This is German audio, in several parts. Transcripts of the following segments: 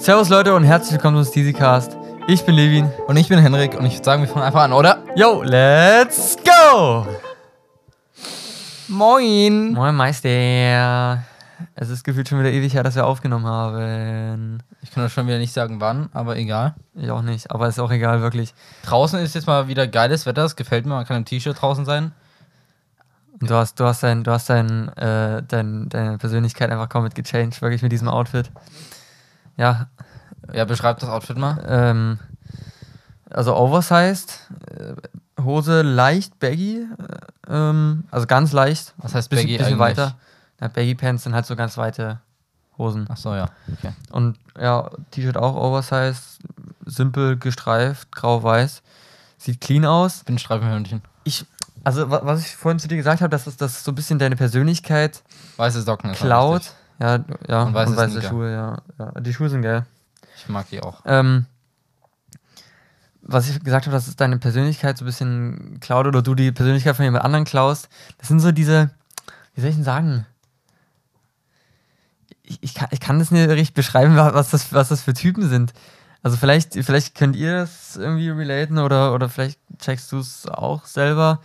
Servus Leute und herzlich willkommen zum Steezycast. Ich bin Levin. Und ich bin Henrik und ich würde sagen, wir fangen einfach an, oder? Yo, let's go! Moin! Moin Meister. Es ist gefühlt schon wieder ewig her, dass wir aufgenommen haben. Ich kann euch schon wieder nicht sagen, wann, aber egal. Ich auch nicht, aber ist auch egal, wirklich. Draußen ist jetzt mal wieder geiles Wetter, das gefällt mir, man kann im T-Shirt draußen sein. Und du hast, du hast, dein, du hast dein, äh, dein, deine Persönlichkeit einfach komplett gechanged, wirklich mit diesem Outfit. Ja, Ja, beschreib das Outfit mal. ähm, also oversized, äh, Hose leicht baggy, äh, ähm, also ganz leicht, Was heißt bisschen, Baggy bisschen eigentlich? weiter. Ja, baggy Pants sind halt so ganz weite Hosen. Achso, ja. Okay. Und ja, T-Shirt auch oversized, simpel gestreift, grau-weiß. Sieht clean aus. Bin Streifenhörnchen. Ich, also wa- was ich vorhin zu dir gesagt habe, dass das, das so ein bisschen deine Persönlichkeit Weiße Socken klaut. Ja, ja, Und weiße weiße Sneaker. Schuhe, ja, ja. Die Schuhe sind geil. Ich mag die auch. Ähm, was ich gesagt habe, dass deine Persönlichkeit so ein bisschen klaut oder du die Persönlichkeit von jemand anderen klaust, das sind so diese, wie soll ich denn sagen? Ich, ich, kann, ich kann das nicht richtig beschreiben, wa- was das, was das für Typen sind. Also vielleicht, vielleicht könnt ihr das irgendwie relaten oder, oder vielleicht checkst du es auch selber.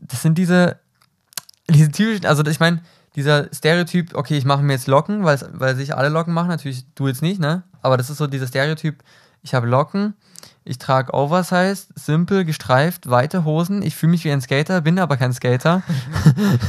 Das sind diese, diese typischen, also ich meine, dieser Stereotyp, okay, ich mache mir jetzt Locken, weil sich alle Locken machen, natürlich du jetzt nicht, ne? Aber das ist so dieser Stereotyp, ich habe Locken, ich trage Oversized, simpel, gestreift, weite Hosen, ich fühle mich wie ein Skater, bin aber kein Skater.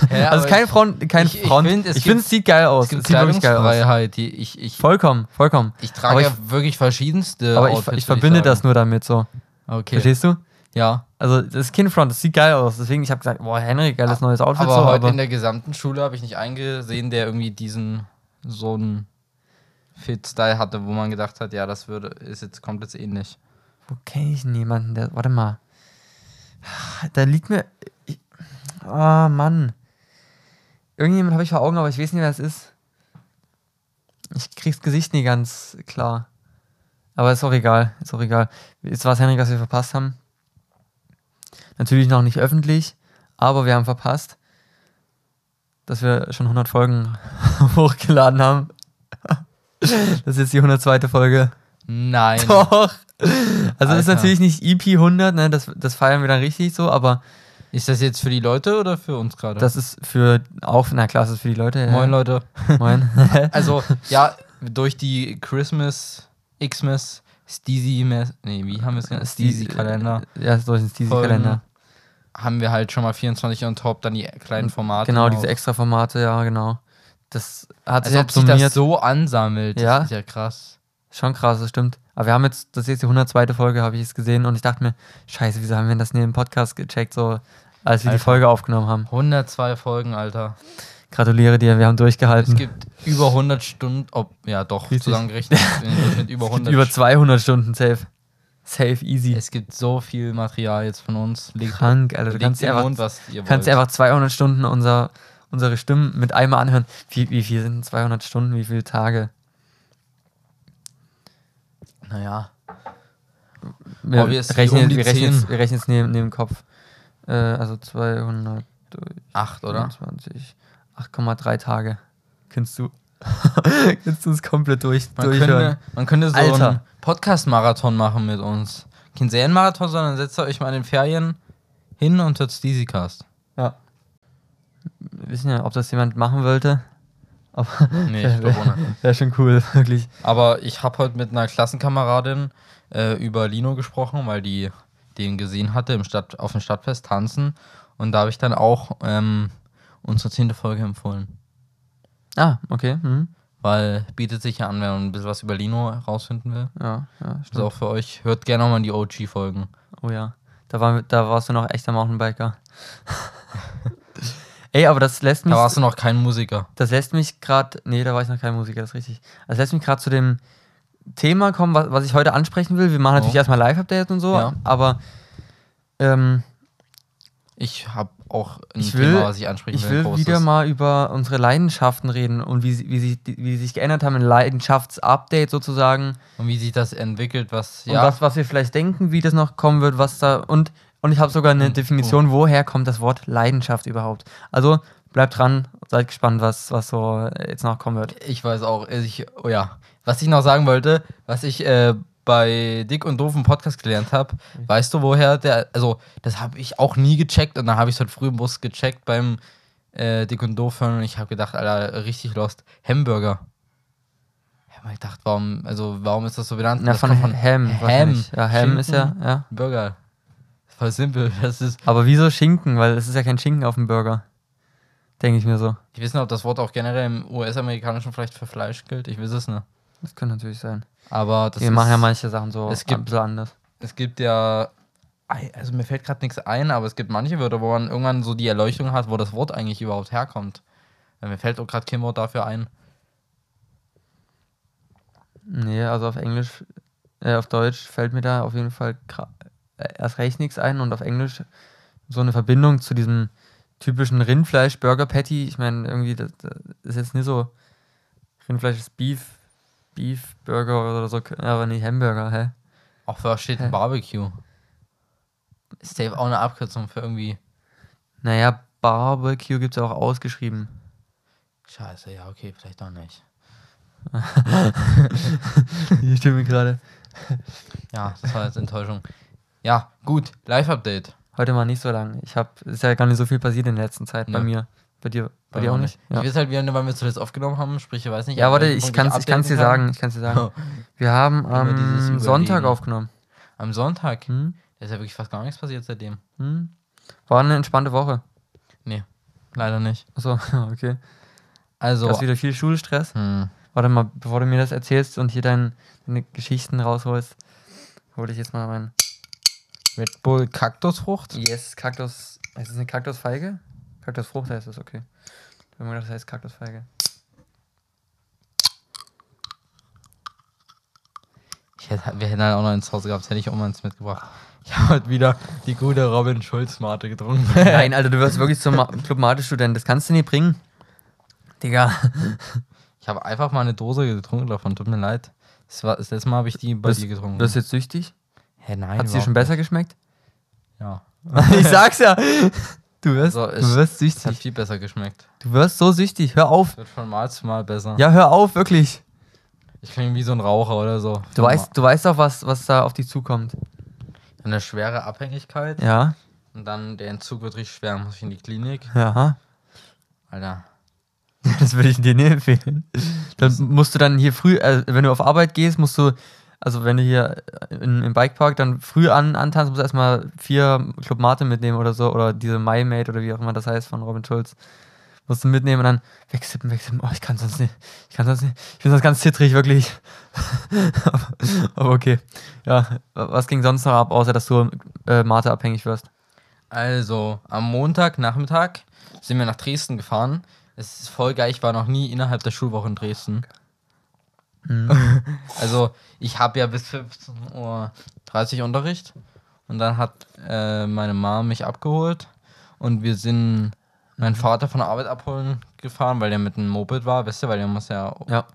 Ja, also ich- Front, kein ich- ich Front. es ich finde, es sieht geil aus. Es gibt sieht wirklich geil aus. Die ich, ich, Vollkommen, vollkommen. ich trage aber ja ich- wirklich verschiedenste Aber ich, ich verbinde das nur damit so. Okay. Verstehst du? Ja. Also das ist kein Front, das sieht geil aus. Deswegen, ich habe gesagt, boah, Henrik, geiles neues Outfit. Aber so, heute aber in der gesamten Schule habe ich nicht eingesehen, der irgendwie diesen so einen Fit-Style hatte, wo man gedacht hat, ja, das würde, ist jetzt kommt jetzt ähnlich. Wo kenne ich denn jemanden, der. Warte mal. Da liegt mir. Ich, oh Mann. Irgendjemand habe ich vor Augen, aber ich weiß nicht, wer es ist. Ich krieg's Gesicht nie ganz klar. Aber ist auch egal. Ist auch egal. Jetzt war es Henrik, was wir verpasst haben. Natürlich noch nicht öffentlich, aber wir haben verpasst, dass wir schon 100 Folgen hochgeladen haben. Das ist jetzt die 102. Folge. Nein. Doch. Also das ist natürlich nicht EP 100, ne? das, das feiern wir dann richtig so, aber Ist das jetzt für die Leute oder für uns gerade? das ist für auch, na klar, das ist für die Leute. ja. Moin Leute. Moin. Also, ja, durch die Christmas, Xmas, Steezy, nee, wie haben wir es genannt? Steezy-Kalender Ja, durch den Steezy-Kalender. haben wir halt schon mal 24 on top, dann die kleinen Formate. Genau, diese extra Formate, ja, genau. Das hat Als sich ob sich das so ansammelt. Ja. Das ist ja krass. Schon krass, das stimmt. Aber wir haben jetzt, das ist jetzt die 102. Folge, habe ich es gesehen und ich dachte mir, scheiße, wieso haben wir das neben dem Podcast gecheckt, so als wir die Alter. Folge aufgenommen haben. 102 Folgen, Alter. Gratuliere dir, wir haben durchgehalten. Es gibt über 100 Stunden, ob, ja doch, Richtig. zusammengerechnet, über Es gibt 100 über 200 Stunden safe. Safe, easy. Es gibt so viel Material jetzt von uns. Legt, Krank, Alter. Du kannst einfach Mund, kannst einfach 200 Stunden unser, unsere Stimmen mit einmal anhören. Wie, wie viel sind 200 Stunden? Wie viele Tage? naja, Wir rechnen, um wir rechnen, jetzt, 10. wir rechnen jetzt neben, neben dem Kopf. Äh, also 200 durch 8, oder? 20, 8,3 Tage. Kennst du? Kennst du es komplett durch, Man durchhören? könnte, man könnte so Alter. einen Podcast-Marathon machen mit uns. Kein Serienmarathon, sondern setzt euch mal in den Ferien hin und hört Steezycast. Ja. Wir wissen ja, ob das jemand machen wollte. Aber Nee, ich glaube ohne. wäre schon cool, wirklich. Aber ich habe heute mit einer Klassenkameradin äh, über Lino gesprochen, weil die den gesehen hatte im Stadt, auf dem Stadtfest tanzen. Und da habe ich dann auch ähm, unsere zehnte Folge empfohlen. Ah, okay. Mhm. Weil bietet sich ja an, wenn man ein bisschen was über Lino herausfinden will. Ja, ja, stimmt. Also auch für euch. Hört gerne nochmal in die OG-Folgen. Oh ja. Da, war, da warst du noch echter Mountainbiker. Ey, aber das lässt mich. Da warst du noch kein Musiker. Das lässt mich gerade. Nee, da war ich noch kein Musiker, das ist richtig. Das lässt mich gerade zu dem Thema kommen, was, was ich heute ansprechen will. Wir machen natürlich Oh. erstmal Live-Update und so, Ja. aber ähm, Ich habe auch ein Ich will- Thema, was ich ansprechen ich will. will großes. wieder mal über unsere Leidenschaften reden und wie, sie- wie, sie, wie sie sich geändert haben, ein Leidenschaftsupdate sozusagen. Und wie sich das entwickelt, was. Und Ja, was, was wir vielleicht denken, wie das noch kommen wird, was da. Und, und ich habe sogar eine Und- Definition, woher kommt das Wort Leidenschaft überhaupt. Also bleibt dran, seid gespannt, was, was so jetzt noch kommen wird. Ich weiß auch, ich, oh ja. Was ich noch sagen wollte, was ich äh, bei Dick und Doof im Podcast gelernt habe, weißt du, woher der, also das habe ich auch nie gecheckt und dann habe ich es heute früh im Bus gecheckt beim äh, Dick und Doof hören und ich habe gedacht, Alter, richtig lost. Hamburger. Ich habe mir gedacht, warum, also warum ist das so benannt? Ja, das von, kommt Ham. Ham. Ja, Ham ist ja, Schinken. ja. Burger. Voll simpel. Das ist, Aber wieso Schinken? Weil es ist ja kein Schinken auf dem Burger. Denke ich mir so. ich weiß nicht, ob das Wort auch generell im US-amerikanischen vielleicht für Fleisch gilt. Ich weiß es nicht. Das könnte natürlich sein. Aber das Wir ist, machen ja manche Sachen so es gibt- anders. es gibt ja, also mir fällt gerade nichts ein, aber es gibt manche Wörter, wo man irgendwann so die Erleuchtung hat, wo das Wort eigentlich überhaupt herkommt. Mir fällt auch gerade kein Wort dafür ein. Nee, also auf Englisch, äh, auf Deutsch fällt mir da auf jeden Fall äh, erst recht nichts ein und auf Englisch so eine Verbindung zu diesem typischen Rindfleisch-Burger-Patty. Ich meine, irgendwie, das, das ist jetzt nicht so. Rindfleisch ist Beef, Beef Burger oder so, aber nicht Hamburger, hä? Auch für was steht ein Hä? Barbecue. Ist safe auch eine Abkürzung für irgendwie. Naja, Barbecue gibt es ja auch ausgeschrieben. Scheiße, ja, okay, vielleicht auch nicht. Stimmt mir gerade. Ja, das war jetzt Enttäuschung. Ja, gut, Live-Update. Heute mal nicht so lang. Ich habe, ist ja gar nicht so viel passiert in der letzten Zeit bei Nö. mir. Bei dir, bei, Bei dir auch mir nicht? Ich weiß halt, weil wir zuletzt aufgenommen haben, sprich, ich weiß nicht. Ja, warte, ich kann es ich kann's dir sagen. Ich kann's dir sagen. Wir haben am Sonntag aufgenommen. Am Sonntag. Hm? Da ist ja wirklich fast gar nichts passiert seitdem. Hm? War eine entspannte Woche. Nee, leider nicht. Achso, okay. Also, Du hast wieder viel Schulstress. hm, Warte mal, bevor du mir das erzählst und hier dein, deine Geschichten rausholst, hole ich jetzt mal meinen. Red Bull Kaktusfrucht. Yes, Kaktus. Ist das eine Kaktusfeige? Kaktusfrucht heißt das, okay. Mir gedacht, das heißt Kaktusfeige. Ich hätte, wir hätten halt auch noch ins Hause gehabt, hätte ich auch mal eins mitgebracht. Ich habe halt wieder die gute Robin Schulz Mate getrunken. Nein, Alter, du wirst wirklich zum Ma- Club Mate-Student. Das kannst du nicht bringen. Digga. Ich habe einfach mal eine Dose getrunken davon, tut mir leid. Das, war, das letzte Mal habe ich die bei Bist- dir getrunken. Du bist jetzt süchtig? Hä, nein. Hat es dir schon besser geschmeckt? nicht. Ja. ich sag's ja. Du wirst, So, du wirst Es hat süchtig. viel besser geschmeckt. Du wirst so süchtig. Hör auf. Wird von Mal zu Mal besser. Ja, hör auf, wirklich. Ich klinge wie so ein Raucher oder so. Du weißt, du weißt auch, was, was da auf dich zukommt. Eine schwere Abhängigkeit. Ja, Und dann der Entzug wird richtig schwer. Muss ich in die Klinik. ja. Alter. Das würde ich dir nicht empfehlen. Dann musst du dann hier früh, äh, wenn du auf Arbeit gehst, musst du, also wenn du hier in, im Bikepark dann früh an, antanzt, musst du erstmal vier Club Mate mitnehmen oder so, oder diese My Mate oder wie auch immer das heißt von Robin Schulz. Musst du mitnehmen und dann wegsippen, wegsippen. Oh, ich kann sonst nicht. Ich kann sonst nicht. Ich bin sonst ganz zittrig, wirklich. aber, okay. Ja, was ging sonst noch ab, außer dass du äh, Mate abhängig wirst? Also, am Montagnachmittag sind wir nach Dresden gefahren. Es ist voll geil, ich war noch nie innerhalb der Schulwoche in Dresden. also, ich habe ja bis 15.30 Uhr Unterricht. Und dann hat äh, meine Mom mich abgeholt. Und wir sind meinen Vater von der Arbeit abholen gefahren, weil der mit einem Moped war, weißt du, weil der muss ja Ja.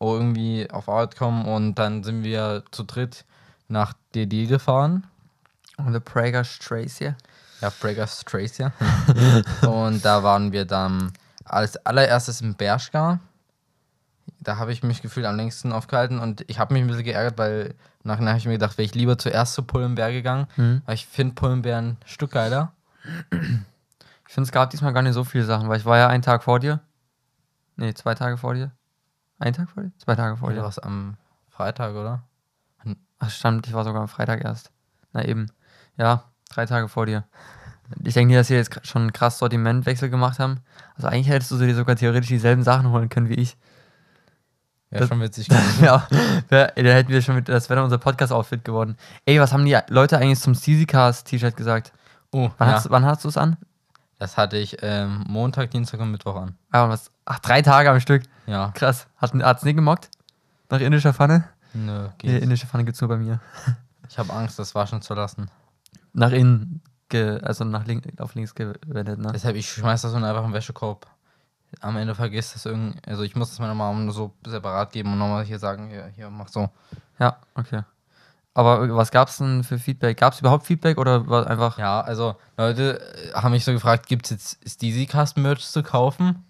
irgendwie auf Arbeit kommen. Und dann sind wir zu dritt nach DD gefahren. Und der Prager Strays hier. Ja, Breakers Trace, ja. und da waren wir dann als allererstes im Bershka. Da habe ich mich gefühlt am längsten aufgehalten und ich habe mich ein bisschen geärgert, weil nachher habe ich mir gedacht, wäre ich lieber zuerst zu Pullenberg gegangen, Mhm. weil ich finde Pullenberg ein Stück geiler. Ich finde, es gab diesmal gar nicht so viele Sachen, weil ich war ja einen Tag vor dir. Nee, zwei Tage vor dir. Ein Tag vor dir? Zwei Tage vor dir. was am Freitag, oder? Ach, stimmt, ich war sogar am Freitag erst. Na eben. Ja, drei Tage vor dir. Ich denke nicht, dass wir jetzt schon einen krass Sortimentwechsel gemacht haben. Also eigentlich hättest du dir sogar theoretisch dieselben Sachen holen können wie ich. Wäre schon witzig gewesen. ja, da hätten wir schon mit, das wäre dann unser Podcast-Outfit geworden. Ey, was haben die Leute eigentlich zum CZ-Cast-T-Shirt gesagt? Oh, Wann, ja, hast, wann hast du es an? das hatte ich ähm, Montag, Dienstag und Mittwoch an. Ah, was? Ach, drei Tage am Stück. Ja, Krass. Hat es nicht gemockt? Nach indischer Pfanne? nö, Nee, geht. indische Pfanne gibt's nur bei mir. Ich habe Angst, das waschen zu lassen. Nach innen, ge, also nach link, auf links gewendet, ne? Deshalb, ich schmeiß das dann einfach im Wäschekorb. Am Ende vergisst das irgendwie. Also ich muss das meiner nur so separat geben und nochmal hier sagen, hier, hier, mach so. Ja, okay. Aber was gab es denn für Feedback? Gab es überhaupt Feedback oder war einfach. Ja, also Leute äh, haben mich so gefragt, gibt es jetzt ist Easycast-Merch zu kaufen?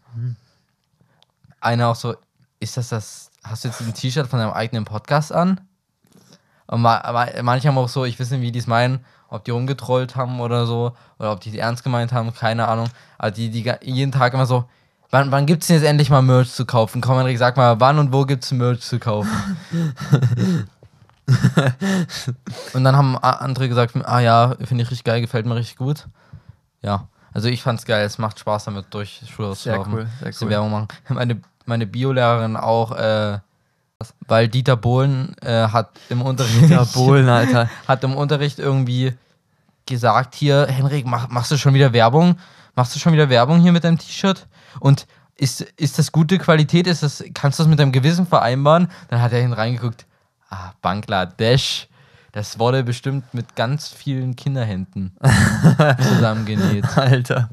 Einer auch so, ist das das, hast du jetzt ein T-Shirt von deinem eigenen Podcast an? Und ma ma manche haben auch so, ich weiß nicht, wie die es meinen, ob die rumgetrollt haben oder so, oder ob die es ernst gemeint haben, keine Ahnung. Aber die, die ga- jeden Tag immer so, wann, wann gibt es denn jetzt endlich mal Merch zu kaufen? Komm, Henrik, sag mal, wann und wo gibt es Merch zu kaufen? und dann haben a- andere gesagt, ah ja, finde ich richtig geil, gefällt mir richtig gut. Ja, also ich fand's geil, es macht Spaß damit durch Schule Sehr auszulaufen. cool, sehr cool. Werbung machen. Meine, meine Biolehrerin auch, äh, weil Dieter Bohlen äh, hat im Unterricht Ja, Bohlen, Alter. hat im Unterricht irgendwie gesagt, hier, Henrik, mach, machst du schon wieder Werbung? Machst du schon wieder Werbung hier mit deinem T-Shirt? Und ist, ist das gute Qualität? Ist das, kannst du das mit deinem Gewissen vereinbaren? Dann hat er hineingeguckt, ah, Bangladesch. Das wurde bestimmt mit ganz vielen Kinderhänden zusammengenäht. Alter.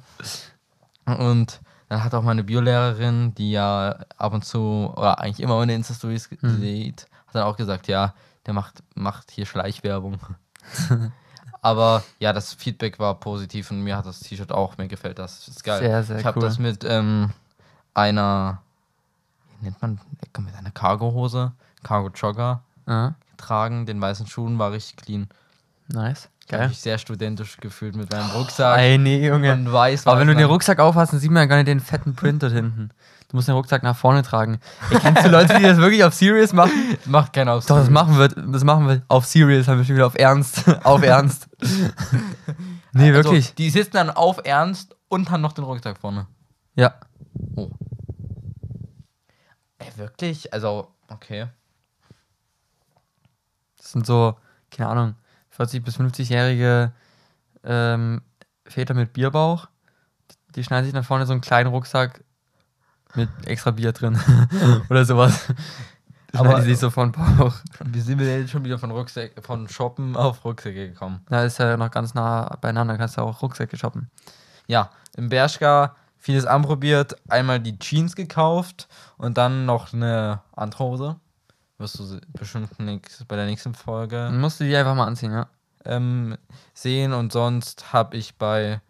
Und dann hat auch meine Biolehrerin, die ja ab und zu, oder eigentlich immer meine Insta-Stories Hm. sieht, hat dann auch gesagt, ja, der macht, macht hier Schleichwerbung. Aber ja, das Feedback war positiv und mir hat das T-Shirt auch, mir gefällt das. Ist geil. Sehr, sehr ich habe cool. das mit ähm, einer, wie nennt man, mit einer Cargo-Hose, Cargo-Jogger getragen. Den weißen Schuhen war richtig clean. nice. Ich habe Geil. mich sehr studentisch gefühlt mit meinem Rucksack. Ey, nee, Junge. Und weiß, Aber wenn du den Rucksack aufhast, dann sieht man ja gar nicht den fetten Print dort hinten. Du musst den Rucksack nach vorne tragen. Ey, kennst du Leute, die das wirklich auf Serious machen? macht keiner aus. Doch, das machen wir, das machen wir auf Serious, haben wir schon wieder auf Ernst. auf Ernst. nee, Also, wirklich. die sitzen dann auf Ernst und haben noch den Rucksack vorne. Ja. Oh. Ey, wirklich? Also, okay. Das sind so, keine Ahnung, 40- bis 50-jährige ähm, Väter mit Bierbauch. Die schneiden sich nach vorne so einen kleinen Rucksack mit extra Bier drin. Oder sowas. Aber- die sich so vor den Bauch. Wie sind wir denn jetzt schon wieder von Rucksack, von Shoppen auf Rucksäcke gekommen? Da ist ja noch ganz nah beieinander, kannst du auch Rucksäcke shoppen. Ja, im Bershka vieles anprobiert, einmal die Jeans gekauft und dann noch eine andere Hose. Wirst du bestimmt nix bei der nächsten Folge Dann musst du die einfach mal anziehen, ja. ähm, sehen. Und sonst habe ich bei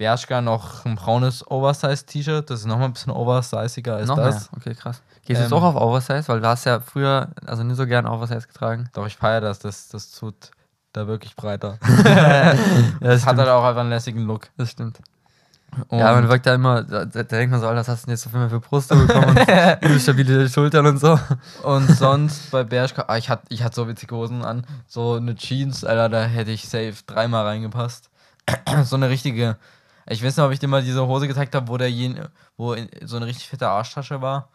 Bershka noch ein braunes Oversize-T-Shirt. Das ist nochmal ein bisschen oversiziger als noch das. mehr. Okay, krass. Gehst du jetzt Ähm, auch auf Oversize? Weil du hast ja früher, also nie so gern Oversize getragen. Doch, ich feiere das. das. Das tut da wirklich breiter. ja, Das hat halt auch einfach einen lässigen Look. Das stimmt. Und ja, man wirkt da immer, da, da denkt man so, Alter, was hast du denn jetzt so viel mehr für Brüste bekommen und stabile Schultern und so. Und sonst bei Bershka, ah, ich hatte ich hatte so witzige Hosen an. So eine Jeans, Alter, da hätte ich safe dreimal reingepasst. so eine richtige. Ich weiß nicht, ob ich dir mal diese Hose gezeigt habe, wo der wo so eine richtig fette Arschtasche war.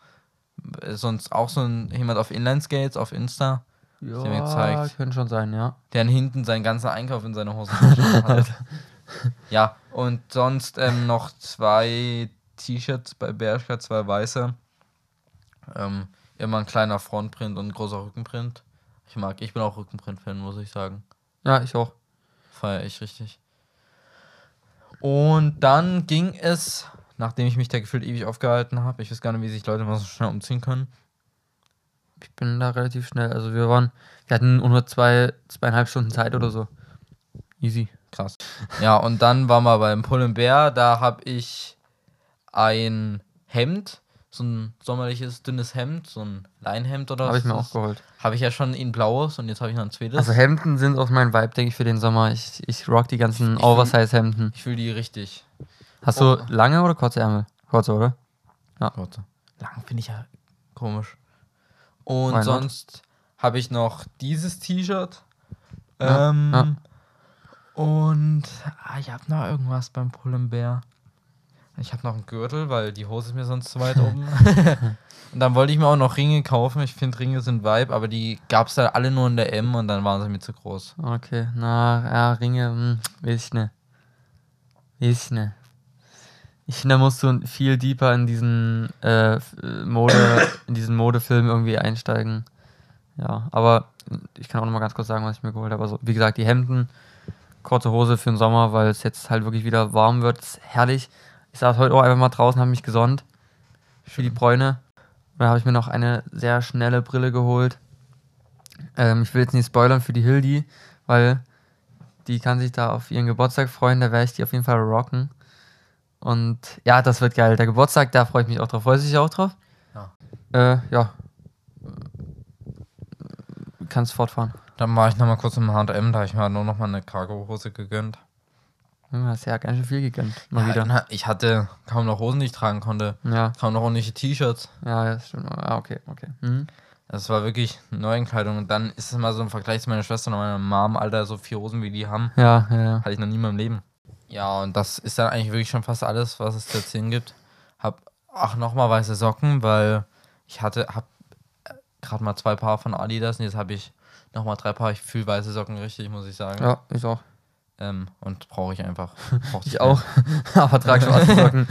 Sonst auch so ein, jemand auf Inlineskates auf Insta, Ja, mir gezeigt. könnte schon sein, ja. der hinten seinen ganzen Einkauf in seiner Hosentasche hatte. Ja, und sonst ähm, noch zwei T-Shirts bei Bershka, zwei weiße. Ähm, immer ein kleiner Frontprint und ein großer Rückenprint. Ich mag, ich bin auch Rückenprint-Fan, muss ich sagen. Ja, ich auch. Feier ich richtig. Und dann ging es, nachdem ich mich da gefühlt ewig aufgehalten habe, ich weiß gar nicht, wie sich Leute mal so schnell umziehen können. Ich bin da relativ schnell. Also wir waren, wir hatten nur zwei, zweieinhalb Stunden Zeit oder so. Easy. Krass. Ja, und dann waren wir beim Pull Bear. Da habe ich ein Hemd, so ein sommerliches, dünnes Hemd, so ein Leinhemd oder Habe ich mir auch geholt. Habe ich ja schon in blaues und jetzt habe ich noch ein zweites. Also Hemden sind auch mein Vibe, denke ich, für den Sommer. Ich, ich rock die ganzen Oversize-Hemden. ich fühle die richtig. Hast Oh. du lange oder kurze Ärmel? Kurze, oder? Gott. Lang finde ich ja komisch. Und Why sonst habe ich noch dieses T-Shirt. Ja, ähm, ja. Und ah, ich habe noch irgendwas beim Pull Bear. Ich habe noch einen Gürtel, weil die Hose ist mir sonst zu weit oben. und dann wollte ich mir auch noch Ringe kaufen. Ich finde Ringe sind Vibe, aber die gab es da alle nur in der M und dann waren sie mir zu groß. Okay, na, ja, Ringe, hm, weiß ich nicht. Weiß ich nicht. Ich finde, da musst du viel deeper in diesen äh, äh, Mode, in diesen Modefilm irgendwie einsteigen. Ja, aber ich kann auch noch mal ganz kurz sagen, was ich mir geholt habe. Also, wie gesagt, die Hemden, kurze Hose für den Sommer, weil es jetzt halt wirklich wieder warm wird. Ist herrlich. Ich saß heute auch einfach mal draußen, habe mich gesonnt. Für die Bräune. Und da habe ich mir noch eine sehr schnelle Brille geholt. Ähm, ich will jetzt nicht spoilern für die Hildi, weil die kann sich da auf ihren Geburtstag freuen. Da werde ich die auf jeden Fall rocken. Und ja, das wird geil. Der Geburtstag, da freue ich mich auch drauf. Freust du dich auch drauf? Ja. Äh, ja. Kannst fortfahren. Dann war ich nochmal kurz im H&M, da habe ich mir nur noch mal eine Cargo-Hose gegönnt. Du hast ja ganz schön viel gegönnt. Mal Ja, wieder. na, ich hatte kaum noch Hosen, die ich tragen konnte. Ja, Kaum noch ordentliche T-Shirts. ja, das stimmt. Ah, okay, okay. Mhm. Das war wirklich Neuenkleidung. Und dann ist es mal so im Vergleich zu meiner Schwester und meiner Mom, Alter, so vier Hosen wie die haben, Ja, ja, ja. hatte ich noch nie in meinem Leben. Ja, und das ist dann eigentlich wirklich schon fast alles, was es zu erzählen gibt. Hab auch nochmal weiße Socken, weil ich hatte, hab gerade mal zwei Paar von Adidas und jetzt habe ich nochmal drei Paar. Ich fühle weiße Socken richtig, muss ich sagen. Ja, ich auch. Ähm, und brauche ich einfach. Brauchte Ich auch. Aber trag schwarze Socken.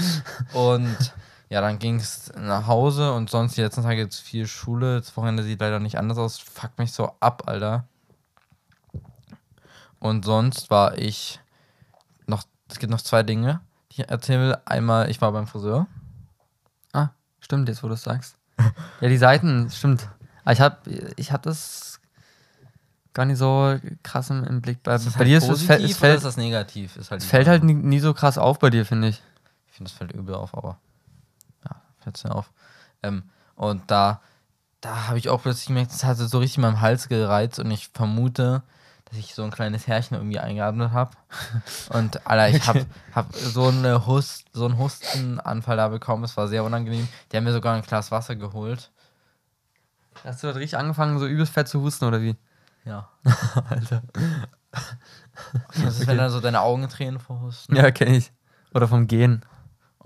Und ja, dann ging es nach Hause und sonst die letzten Tage jetzt viel Schule. Das Wochenende sieht leider nicht anders aus. Fuck mich so ab, Alter. Und sonst war ich noch, es gibt noch zwei Dinge, die ich erzählen will. Einmal, ich war beim Friseur. Ah, stimmt, jetzt wo du es sagst. Ja, die Seiten, stimmt. Aber ich hab, ich hab das gar nicht so krass im, Blick. Bei, Ist bei halt dir ist es, positiv fällt, es fällt, ist das negativ? Ist halt es fällt halt nie, nie so krass auf bei dir, finde ich. Ich finde, das fällt übel auf, aber ja, fällt mir auf. Ähm, und da, da habe ich auch plötzlich gemerkt, es hatte so richtig in meinem Hals gereizt und ich vermute, dass ich so ein kleines Härchen irgendwie eingeatmet habe. Und Alter, ich habe hab so, eine Hust, so einen Hustenanfall da bekommen. Es war sehr unangenehm. Die haben mir sogar ein Glas Wasser geholt. Hast du halt richtig angefangen, so übelst fett zu husten, oder wie? Ja. Alter. Das ist, wenn dann so deine Augen tränen vor Husten. Ja, kenne ich. Oder vom Gehen.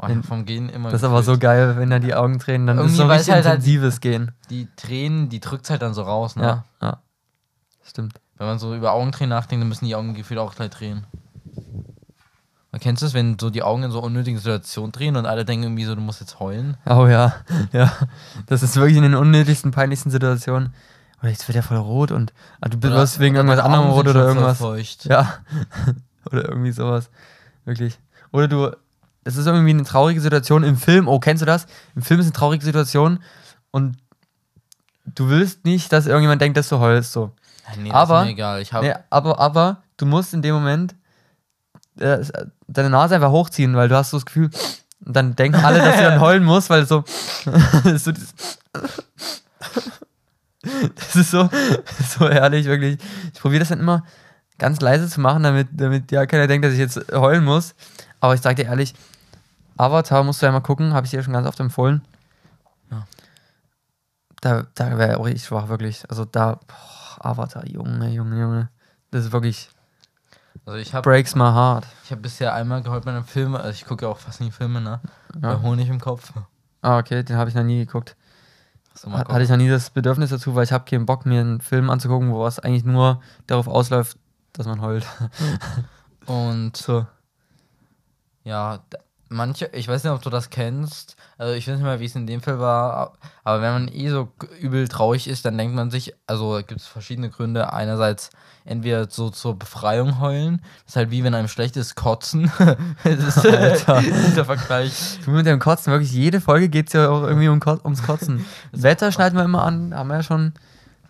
Oh, ich vom Gehen immer Das ist aber so geil, wenn da die Augen tränen. Dann ist Irgendwie so ein richtig halt halt- intensives Gehen. Die Tränen, die drückt halt dann so raus, ne? Ja, ja. Stimmt. Wenn man so über Augentränen nachdenkt, dann müssen die Augen gefühlt auch gleich drehen. Kennst du das, wenn so die Augen in so unnötigen Situationen drehen und alle denken irgendwie so, du musst jetzt heulen? Oh ja, ja. Das ist wirklich in den unnötigsten, peinlichsten Situationen. Oder jetzt wird er voll rot und ah, du wirst wegen irgendwas anderem rot oder irgendwas. Feucht. Ja. oder irgendwie sowas. Wirklich. Oder du, es ist irgendwie eine traurige Situation im Film. Oh, kennst du das? Im Film ist eine traurige Situation und du willst nicht, dass irgendjemand denkt, dass du heulst. So. Nee, Aber- das ist mir egal. Ich habe Nee, aber, aber du musst in dem Moment äh, deine Nase einfach hochziehen, weil du hast so das Gefühl, und dann denken alle, dass du dann heulen musst, weil so, so dieses- das ist so, so herrlich, wirklich. Ich probiere das dann immer ganz leise zu machen, damit, damit ja keiner denkt, dass ich jetzt heulen muss. Aber ich sag dir ehrlich, Avatar musst du ja mal gucken, habe ich dir schon ganz oft empfohlen. Ja. Da, da wäre auch ich schwach, wirklich. Also da, boah, Avatar, Junge, Junge, Junge. Das ist wirklich, also ich hab, breaks my heart. ich hab bisher einmal geheult bei einem Film, also ich gucke ja auch fast nie Filme, ne? Ja. Bei Honig im Kopf. Ah, okay, den habe ich noch nie geguckt. So, mal hatte ich noch nie das Bedürfnis dazu, weil ich habe keinen Bock, mir einen Film anzugucken, wo es eigentlich nur darauf ausläuft, dass man heult. Und So. Ja, manche, ich weiß nicht, ob du das kennst. Also ich weiß nicht mehr, wie es in dem Fall war, aber wenn man eh so übel traurig ist, dann denkt man sich, also gibt es verschiedene Gründe. Einerseits entweder so zur Befreiung heulen, das ist halt wie wenn einem schlecht ist, kotzen. das ist Alter. dieser Vergleich. Du mit dem Kotzen, wirklich jede Folge geht es ja auch irgendwie um, ums Kotzen. Wetter schneiden wir immer an, haben wir ja schon.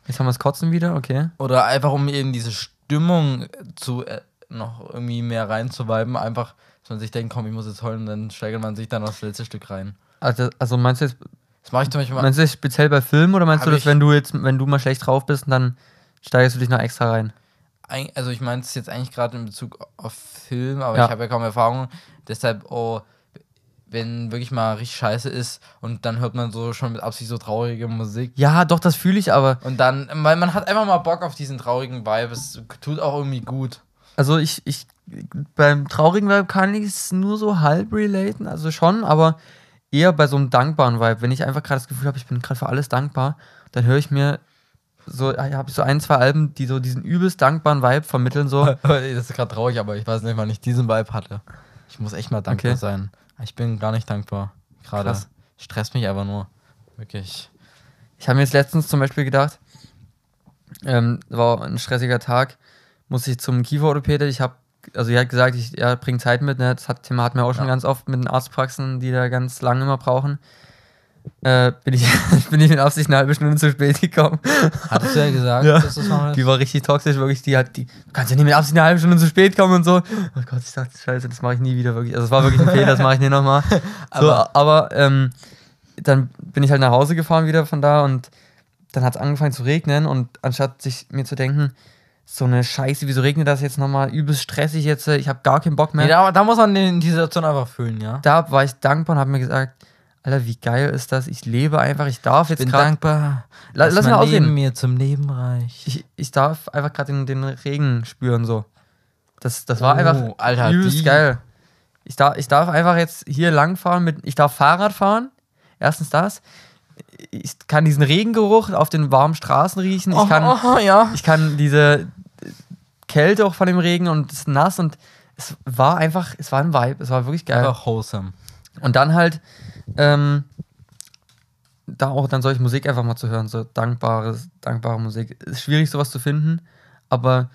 Jetzt haben wir das Kotzen wieder, okay. Oder einfach um eben diese Stimmung zu äh, noch irgendwie mehr reinzuweiben, einfach, dass man sich denkt, komm, ich muss jetzt heulen, dann steigert man sich dann aufs letzte Stück rein. Also, also meinst du jetzt, Das mache ich zum Beispiel mal. meinst du jetzt speziell bei Filmen oder meinst du das, wenn du jetzt, wenn du mal schlecht drauf bist und dann steigerst du dich noch extra rein? Also ich meine es jetzt eigentlich gerade in Bezug auf Film, aber Ja. ich habe ja kaum Erfahrung. Deshalb, oh, wenn wirklich mal richtig scheiße ist und dann hört man so schon mit Absicht so traurige Musik. Ja, doch, das fühle ich aber. Und dann, weil man hat einfach mal Bock auf diesen traurigen Vibe. Es tut auch irgendwie gut. Also ich, ich beim traurigen Vibe kann ich es nur so halb relaten, also schon, aber eher bei so einem dankbaren Vibe. Wenn ich einfach gerade das Gefühl habe, ich bin gerade für alles dankbar, dann höre ich mir so, habe ich so ein, zwei Alben, die so diesen übelst dankbaren Vibe vermitteln, so. das ist gerade traurig, aber ich weiß nicht, wann ich diesen Vibe hatte. Ich muss echt mal dankbar Okay. sein. Ich bin gar nicht dankbar. Gerade. Stresst mich einfach nur. Wirklich. Ich habe mir jetzt letztens zum Beispiel gedacht, ähm, war ein stressiger Tag, musste ich zum Kieferorthopäde. Ich habe, also er hat gesagt, ich ja, bring Zeit mit. Ne? Das hat, Thema hatten wir auch schon Ja. ganz oft mit den Arztpraxen, die da ganz lange immer brauchen. äh, bin, ich, bin ich mit Absicht eine halbe Stunde zu spät gekommen. Hattest du ja gesagt, Ja. dass das machen Die war richtig toxisch, wirklich. Die hat, die, du kannst ja nicht mit Absicht eine halbe Stunde zu spät kommen und so. Oh Gott, ich dachte, scheiße, das mache ich nie wieder, wirklich. Also, es war wirklich ein Fehler, das mache ich nicht nochmal. So, Aber- aber ähm, dann bin ich halt nach Hause gefahren wieder von da und dann hat es angefangen zu regnen und anstatt sich mir zu denken, so eine Scheiße, wieso regnet das jetzt nochmal übelst stressig jetzt, äh, ich habe gar keinen Bock mehr. Nee, da, da muss man die Situation einfach fühlen, ja. Da war ich dankbar und habe mir gesagt, Alter, wie geil ist das? Ich lebe einfach, ich darf jetzt bin gerade, dankbar. Lass mein mal aussehen. Mir zum Leben reicht. ich, ich darf einfach gerade den, den Regen spüren so. Das, das war Oh, einfach Alter, übelst die- geil. Ich darf, ich darf einfach jetzt hier langfahren mit, ich darf Fahrrad fahren. Erstens das. Ich kann diesen Regengeruch auf den warmen Straßen riechen. Ich kann, oh, ja. ich kann diese Kälte auch von dem Regen und es ist nass und es war einfach, es war ein Vibe, es war wirklich geil. Einfach wholesome. Und dann halt, ähm, da auch dann solche Musik einfach mal zu hören, so dankbare, dankbare Musik. Ist schwierig, sowas zu finden, aber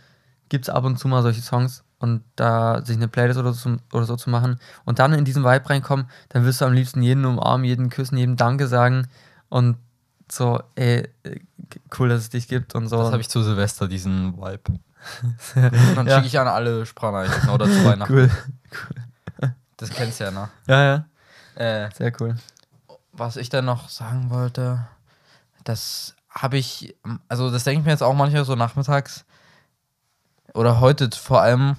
gibt es ab und zu mal solche Songs und da sich eine Playlist oder so, oder so zu machen und dann in diesen Vibe reinkommen, dann wirst du am liebsten jeden umarmen, jeden küssen, jedem Danke sagen und so, ey, äh, cool, dass es dich gibt und so. Das habe ich zu Silvester, diesen Vibe. Dann Ja. schicke ich an alle Sprachnachrichten oder zu Weihnachten. cool. Das kennst du ja, ne? Ja, ja, Äh, sehr cool. was ich dann noch sagen wollte, das habe ich, also das denke ich mir jetzt auch manchmal so nachmittags oder heute vor allem.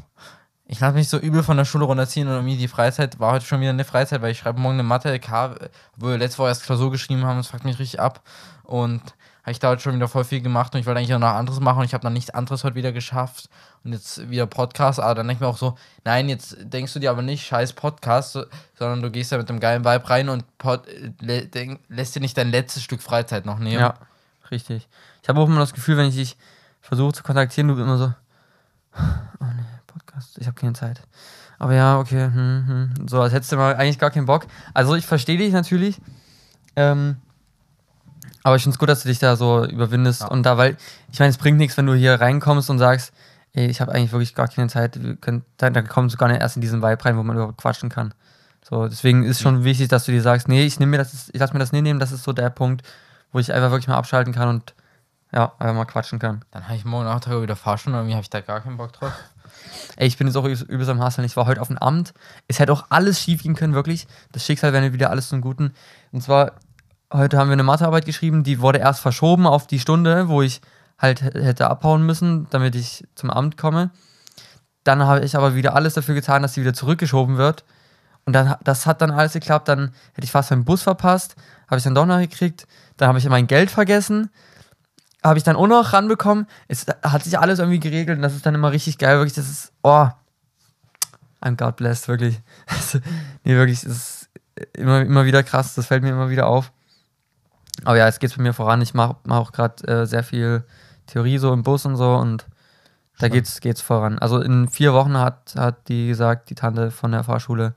Ich lasse mich so übel von der Schule runterziehen und irgendwie die Freizeit war heute schon wieder eine Freizeit, weil ich schreibe morgen eine Mathe-LK, wo wir letzte Woche erst Klausur geschrieben haben, das fuckt mich richtig ab. Und habe ich da heute schon wieder voll viel gemacht und ich wollte eigentlich auch noch anderes machen und ich habe dann nichts anderes heute wieder geschafft und jetzt wieder Podcast, aber dann denke ich mir auch so, nein, jetzt denkst du dir aber nicht scheiß Podcast, so- sondern du gehst da mit dem geilen Vibe rein und Pod, lä- lässt dir nicht dein letztes Stück Freizeit noch nehmen. Ja, richtig. Ich habe auch immer das Gefühl, wenn ich dich versuche zu kontaktieren, du bist immer so, oh nee, Podcast, ich habe keine Zeit. Aber ja, okay, hm, hm. so als hättest du mal eigentlich gar keinen Bock. Also ich verstehe dich natürlich, ähm, aber ich finde es gut, dass du dich da so überwindest Ja. und da, weil, ich meine, es bringt nichts, wenn du hier reinkommst und sagst, ey, ich habe eigentlich wirklich gar keine Zeit, wir können, dann, kommst du gar nicht erst in diesen Vibe rein, wo man überhaupt quatschen kann. So, deswegen ist schon wichtig, dass du dir sagst, nee, ich nehme mir das, ich lass mir das nicht nehmen, das ist so der Punkt, wo ich einfach wirklich mal abschalten kann und ja, einfach mal quatschen kann. Dann habe ich morgen Nachmittag wieder Fahrstunde, irgendwie habe ich da gar keinen Bock drauf. Ey, ich bin jetzt auch übelst am Hasseln. Ich war heute auf dem Amt. Es hätte auch alles schief gehen können, wirklich. Das Schicksal wäre wieder alles zum Guten. Und zwar, heute haben wir eine Mathearbeit geschrieben, die wurde erst verschoben auf die Stunde, wo ich halt hätte abhauen müssen, damit ich zum Amt komme. Dann habe ich aber wieder alles dafür getan, dass sie wieder zurückgeschoben wird. Und dann, das hat dann alles geklappt. Dann hätte ich fast meinen Bus verpasst. Habe ich dann doch noch gekriegt. Dann habe ich mein Geld vergessen. Habe ich dann auch noch ranbekommen. Es hat sich alles irgendwie geregelt und das ist dann immer richtig geil. Wirklich, das ist, oh, I'm God blessed, wirklich. Nee, wirklich, es ist immer, immer wieder krass. Das fällt mir immer wieder auf. Aber ja, es geht bei mir voran. Ich mache mach auch gerade äh, sehr viel Theorie so im Bus und so und da Schön. geht's, geht's voran. Also in vier Wochen hat, hat die gesagt, die Tante von der Fahrschule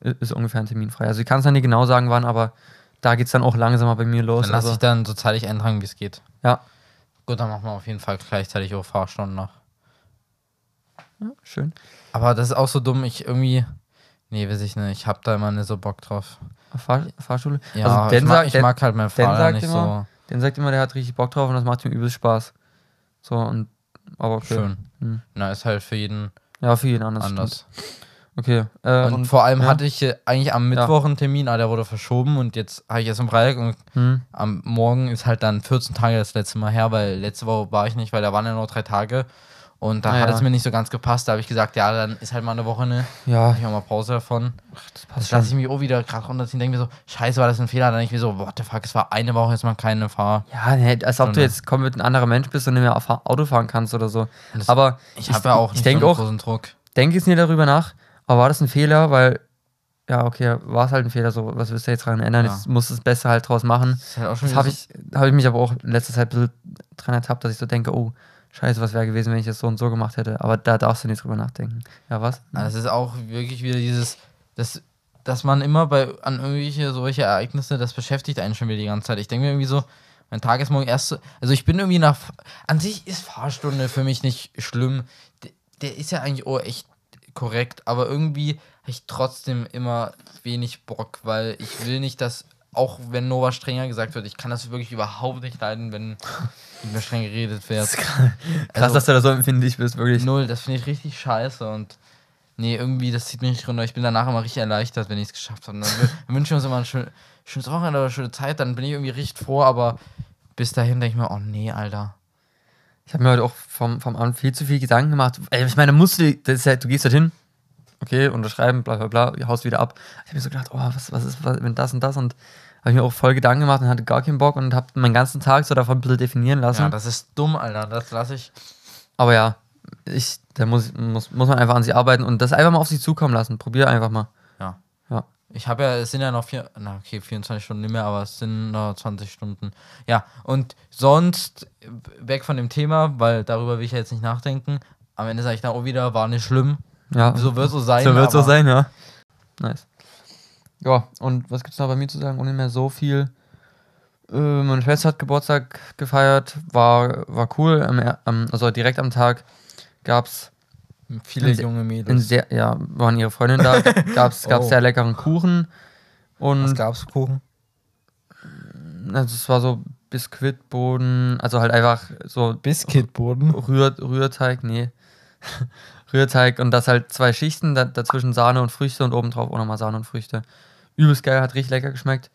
ist ungefähr ein Termin frei. Also ich kann es dann nicht genau sagen, wann, aber da geht's dann auch langsamer bei mir los. Dann lasse also, ich dann so zeitig eintragen, wie es geht. ja, Gut, dann machen wir auf jeden Fall gleichzeitig auch Fahrstunden noch. ja, schön. Aber das ist auch so dumm, ich irgendwie. Nee, weiß ich nicht. Ich hab da immer nicht so Bock drauf. Fahr, Fahrschule? Ja, also ich, Dan mag, sagt, ich mag halt mein Dan Fahrrad sagt nicht immer, Dan sagt immer, der hat richtig Bock drauf und das macht ihm übelst Spaß. So und aber so okay. schön. Hm. Na, ist halt für jeden Ja, für jeden anders. anders. Stimmt. Okay. Äh, Und, vor allem ja. hatte ich äh, eigentlich am Mittwoch einen Termin, aber der wurde verschoben und jetzt habe ich erst am Freitag und hm, am Morgen ist halt dann 14 Tage das letzte Mal her, weil letzte Woche war ich nicht, weil da waren ja nur drei Tage. Und da Ah, hat ja. es mir nicht so ganz gepasst. Da habe ich gesagt, ja, dann ist halt mal eine Woche ne. ja, Ich habe mal Pause davon. das Das passt lasse ich mich auch wieder gerade runterziehen. Denke mir so, scheiße, war das ein Fehler? Dann denke ich mir so, what the fuck, es war eine Woche jetzt mal keine Fahr. Ja, nee, als ob du Stunde. jetzt komplett ein anderer Mensch bist und nicht mehr Auto fahren kannst oder so. Das- Aber Ich habe ja auch ich nicht denke so einen auch, großen Druck. denke jetzt nicht darüber nach, aber war das ein Fehler, weil ja, okay, war es halt ein Fehler, so was willst du jetzt dran ändern? Ja. Jetzt musst du das Beste halt draus machen. Das ist halt auch schon Das habe ich, hab ich mich aber auch in letzter Zeit ein bisschen dran ertappt, dass ich so denke, oh, scheiße, was wäre gewesen, wenn ich das so und so gemacht hätte. Aber da darfst du nicht drüber nachdenken. Ja, was? Das ist auch wirklich wieder dieses, das, dass man immer bei an irgendwelche solche Ereignisse, das beschäftigt einen schon wieder die ganze Zeit. Ich denke mir irgendwie so, mein Tag ist morgen erst, so- also ich bin irgendwie nach, an sich ist Fahrstunde für mich nicht schlimm. Der, der ist ja eigentlich auch echt korrekt, aber irgendwie habe ich trotzdem immer wenig Bock, weil ich will nicht, dass auch wenn Nova strenger gesagt wird, ich kann das wirklich überhaupt nicht leiden, wenn mit mir streng geredet wird. Krass, Also- dass du da so empfindlich bist, wirklich. Null, das finde ich richtig scheiße und nee, irgendwie, das zieht mich nicht runter. Ich bin danach immer richtig erleichtert, wenn ich es geschafft habe. Dann, dann wünschen wir uns immer ein schön, schönes Wochenende oder eine schöne Zeit, dann bin ich irgendwie richtig froh, aber bis dahin denke ich mir, oh nee, Alter. Ich habe mir heute auch vom, vom Abend viel zu viel Gedanken gemacht. Ey, ich meine, musst du, das ist ja, du gehst dorthin, okay, unterschreiben, bla bla bla, haust wieder ab. Ich habe mir so gedacht, oh, was, was ist, was, wenn das und das und habe ich mir auch voll Gedanken gemacht und hatte gar keinen Bock und habe meinen ganzen Tag so davon ein bisschen definieren lassen. Ja, das ist dumm, Alter. Das lasse ich. Aber ja, ich, da muss, muss, muss man einfach an sich arbeiten und das einfach mal auf sich zukommen lassen. Probier einfach mal. Ja. Ja. Ich habe ja, es sind ja noch vier, na okay, 24 Stunden nicht mehr, aber es sind noch 20 Stunden. Ja, und sonst weg von dem Thema, weil darüber will ich ja jetzt nicht nachdenken. Am Ende sage ich dann auch wieder, war nicht schlimm. Ja, So wird so sein. so wird so sein, ja. Nice. Ja, und was gibt's noch bei mir zu sagen? Ohne mehr so viel. Äh, meine Schwester hat Geburtstag gefeiert, war, war cool. Am, also direkt am Tag gab's Viele junge in Mädels. sehr, ja, waren ihre Freundinnen da, gab's, gab's Oh. sehr leckeren Kuchen. Was Und gab's Kuchen? also es war so Biskuitboden, also halt einfach so Biscuitboden. Rühr, Rührteig, nee. Rührteig und das halt zwei Schichten, da, dazwischen Sahne und Früchte und obendrauf auch nochmal Sahne und Früchte. Übelst geil, hat richtig lecker geschmeckt.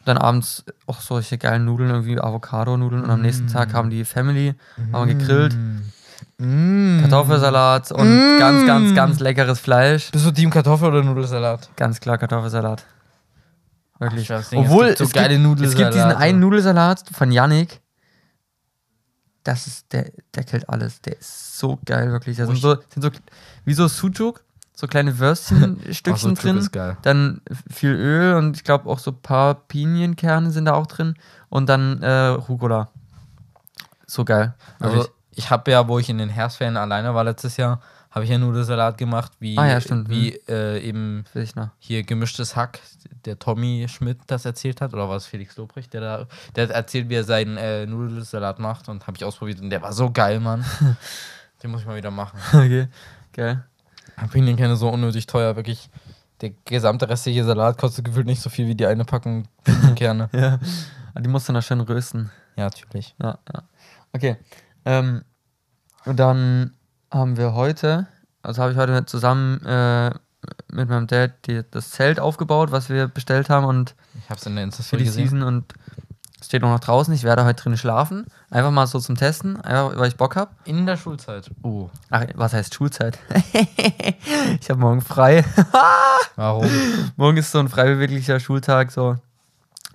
Und dann abends auch solche geilen Nudeln, irgendwie Avocado-Nudeln. Und am nächsten Tag haben die Family, haben wir gegrillt, Mm. Kartoffelsalat und Mm. ganz, ganz, ganz leckeres Fleisch. Bist du Team Kartoffel oder Nudelsalat? Ganz klar Kartoffelsalat. Wirklich. es Obwohl, gibt so es, geile gibt, es gibt diesen einen Nudelsalat von Yannick. Das ist, der, der killt alles. Der ist so geil, wirklich. Da sind ich- so, sind so, wie so Sucuk, so kleine Würstchenstückchen drin. ist geil. Dann viel Öl und ich glaube auch so ein paar Pinienkerne sind da auch drin. Und dann äh, Rucola. So geil. Also, Wirklich. ich habe ja, wo ich in den Herbstferien alleine war letztes Jahr, habe ich ja Nudelsalat gemacht, wie, Ah ja, wie äh, eben ich hier gemischtes Hack, der Tommy Schmidt das erzählt hat, oder war es Felix Lobrecht, der da, der hat erzählt, wie er seinen äh, Nudelsalat macht und habe ich ausprobiert und der war so geil, Mann. Den muss ich mal wieder machen. okay, geil. Pinienkerne so unnötig teuer, wirklich. Der gesamte restliche Salat kostet gefühlt nicht so viel wie die eine Packung Pinienkerne. Ja. Die musst du noch schön rösten. ja, natürlich. Ja, ja. Okay. Ähm, und dann haben wir heute, also habe ich heute zusammen äh, mit meinem Dad die, das Zelt aufgebaut, was wir bestellt haben und Ich habe es in der für Insta-Story die gesehen. Season und es steht auch noch draußen. Ich werde heute drin schlafen. Einfach mal so zum Testen, einfach weil ich Bock habe. In der Schulzeit. Oh. Ach, was heißt Schulzeit? ich habe morgen frei. Warum? morgen ist so ein frei beweglicher Schultag so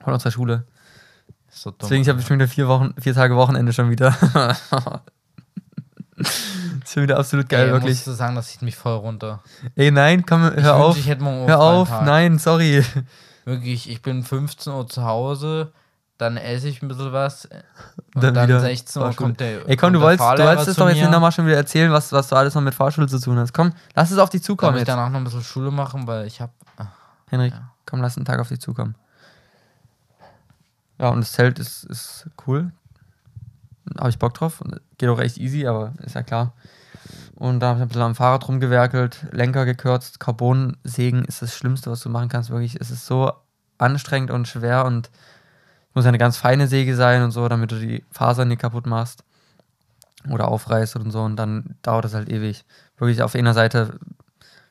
von unserer Schule. So dumm. Deswegen ich habe schon wieder vier Wochen, vier Tage Wochenende schon wieder. ist schon wieder absolut geil, Ey, wirklich. musst du sagen, das zieht mich voll runter. Ey, nein, komm, hör ich auf. Wünschte, ich hör auf, Tag. nein, sorry. Wirklich, ich bin 15 Uhr zu Hause, dann esse ich ein bisschen was. Und Dann dann, wieder 16 Uhr kommt der. Ey, komm, du wolltest, du wolltest es doch jetzt nicht nochmal schon wieder erzählen, was, was du alles noch mit Fahrschule zu tun hast. Komm, lass es auf dich zukommen ich jetzt. danach noch ein bisschen Schule machen, weil ich habe. Henrik, Ja. komm, lass einen Tag auf dich zukommen. Ja, und das Zelt ist, ist cool. Habe ich Bock drauf. Geht auch echt easy, aber ist ja klar. Und da habe ich ein bisschen am Fahrrad rumgewerkelt, Lenker gekürzt. Carbonsägen ist das Schlimmste, was du machen kannst. Wirklich, es ist so anstrengend und schwer und muss ja eine ganz feine Säge sein und so, damit du die Fasern nicht kaputt machst oder aufreißt und so. Und dann dauert das halt ewig. Wirklich auf einer Seite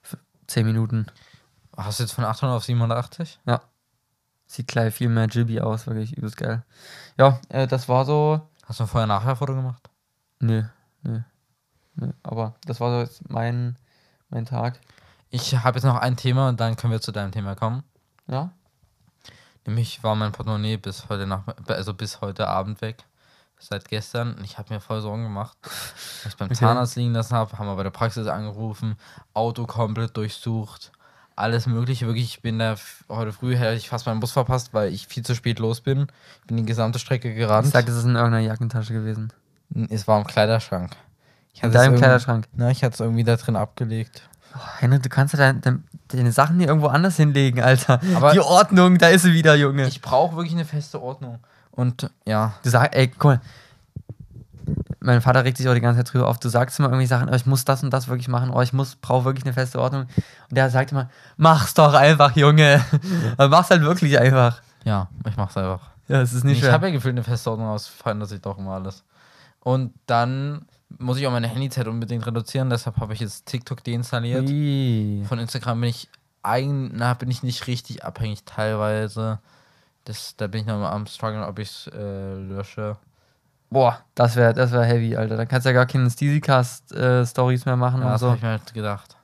f- 10 Minuten. Hast du jetzt von 800 auf 780? Sieht gleich viel mehr Jibby aus, wirklich übelst geil. Ja, äh, das war so. Hast du ein Vorher-Nachher-Foto gemacht? Nö, nö, nö. Aber das war so jetzt mein, mein Tag. Ich habe jetzt noch ein Thema und dann können wir zu deinem Thema kommen. Ja? Nämlich war mein Portemonnaie bis heute Nach also bis heute Abend weg. Seit gestern. Und Ich habe mir voll Sorgen gemacht. dass ich beim Okay. Zahnarzt liegen lassen habe, haben wir bei der Praxis angerufen, Auto komplett durchsucht, alles mögliche. Wirklich, ich bin da heute früh hätte ich fast meinen Bus verpasst, weil ich viel zu spät los bin. Ich bin die gesamte Strecke Ich gerannt. sag, es ist in irgendeiner Jackentasche gewesen. Es war im Kleiderschrank. Ich In es deinem Kleiderschrank. Na, ich hatte es irgendwie da drin abgelegt. Oh, Henrik, du kannst ja dein, dein, deine Sachen hier irgendwo anders hinlegen, Alter. Aber- Die Ordnung, da ist sie wieder, Junge. Ich brauche wirklich eine feste Ordnung. Und ja, du sagst, ey, guck mal. Mein Vater regt sich auch die ganze Zeit drüber auf. Du sagst immer irgendwie Sachen, oh, ich muss das und das wirklich machen, oh, ich muss, brauche wirklich eine feste Ordnung. Und der sagt immer, mach's doch einfach, Junge. Aber mach's halt wirklich einfach. Ja, ich mach's einfach. Ja, es ist nicht ich schwer. habe ja gefühlt eine feste Ordnung aus, verändert sich doch immer alles. Und dann muss ich auch meine Handyzeit unbedingt reduzieren, deshalb habe ich jetzt TikTok deinstalliert. Ui. Von Instagram bin ich eigen, na, bin ich nicht richtig abhängig teilweise. Das, da bin ich noch mal am struggeln, ob ich es äh, lösche. Boah, das wäre das wär heavy, Alter. Dann kannst du ja gar keine Steezycast-Stories mehr machen Ja, und das so. habe ich mir halt gedacht.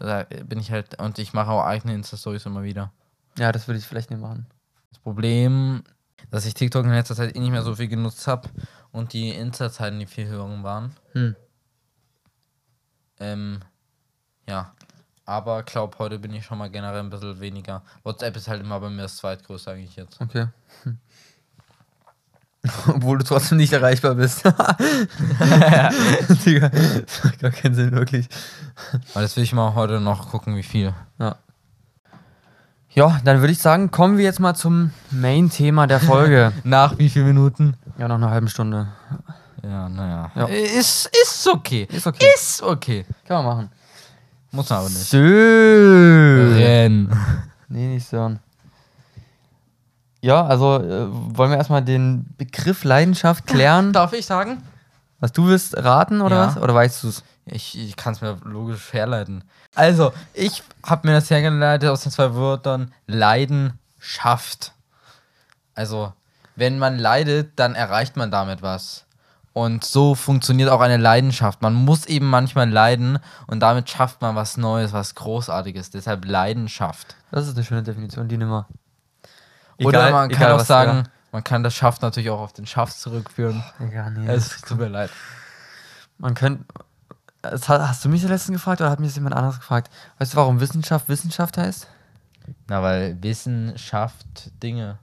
Da bin ich halt, und ich mache auch eigene Insta-Stories immer wieder. Ja, das würde ich vielleicht nicht machen. Das Problem, dass ich TikTok in letzter Zeit eh nicht mehr so viel genutzt habe und die Insta-Zeiten die viel höher waren. Hm. Ähm, ja. Aber glaub, heute bin ich schon mal generell ein bisschen weniger. WhatsApp ist halt immer bei mir das zweitgrößte eigentlich jetzt. Okay. Hm. Obwohl du trotzdem nicht erreichbar bist. Digga, das macht gar keinen Sinn, wirklich. Weil das will ich mal heute noch gucken, wie viel. Ja. Ja, dann würde ich sagen, kommen wir jetzt mal zum Main-Thema der Folge. Nach wie viel Minuten? Ja, noch eine halbe Stunde. Ja, naja. Ja. Ist, ist okay. Ist okay. Ist okay. Kann man machen. Muss man aber nicht. So. Renn. Nee, nicht so. Ja, also äh, wollen wir erstmal den Begriff Leidenschaft klären. Darf ich sagen? Was du wirst raten oder Ja. was? Oder weißt du es? Ich, ich kann es mir logisch herleiten. Also, ich habe mir das hergeleitet aus den zwei Wörtern Leidenschaft. Also, wenn man leidet, dann erreicht man damit was. Und so funktioniert auch eine Leidenschaft. Man muss eben manchmal leiden und damit schafft man was Neues, was Großartiges. Deshalb Leidenschaft. Das ist eine schöne Definition, die nimm mal. Oder man kann egal auch sagen, man kann das Schaft natürlich auch auf den Schaft zurückführen. Ja. Egal, nee. Es tut mir leid. Man könnte. Hast du mich letztens gefragt oder hat mich das jemand anderes gefragt? Weißt du, warum Wissenschaft Wissenschaft heißt? Na, weil Wissen schafft Dinge.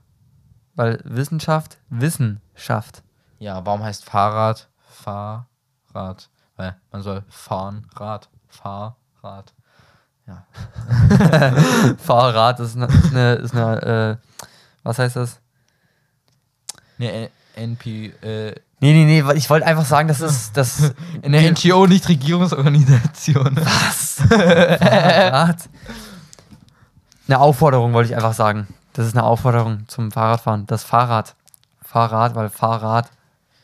Weil Wissenschaft Wissen schafft. Ja, warum heißt Fahrrad Fahrrad? Weil man soll fahren, Rad, Fahrrad. Ja. Fahrrad ist eine. Ist eine, ist eine äh, was heißt das? Ne, NP, äh, Nee, nee, nee, ich wollte einfach sagen, das ist. Das eine NGO, nicht Regierungsorganisation. Was? Fahrrad? Eine Aufforderung wollte ich einfach sagen. Das ist eine Aufforderung zum Fahrradfahren. Das Fahrrad. Fahrrad, weil Fahrrad.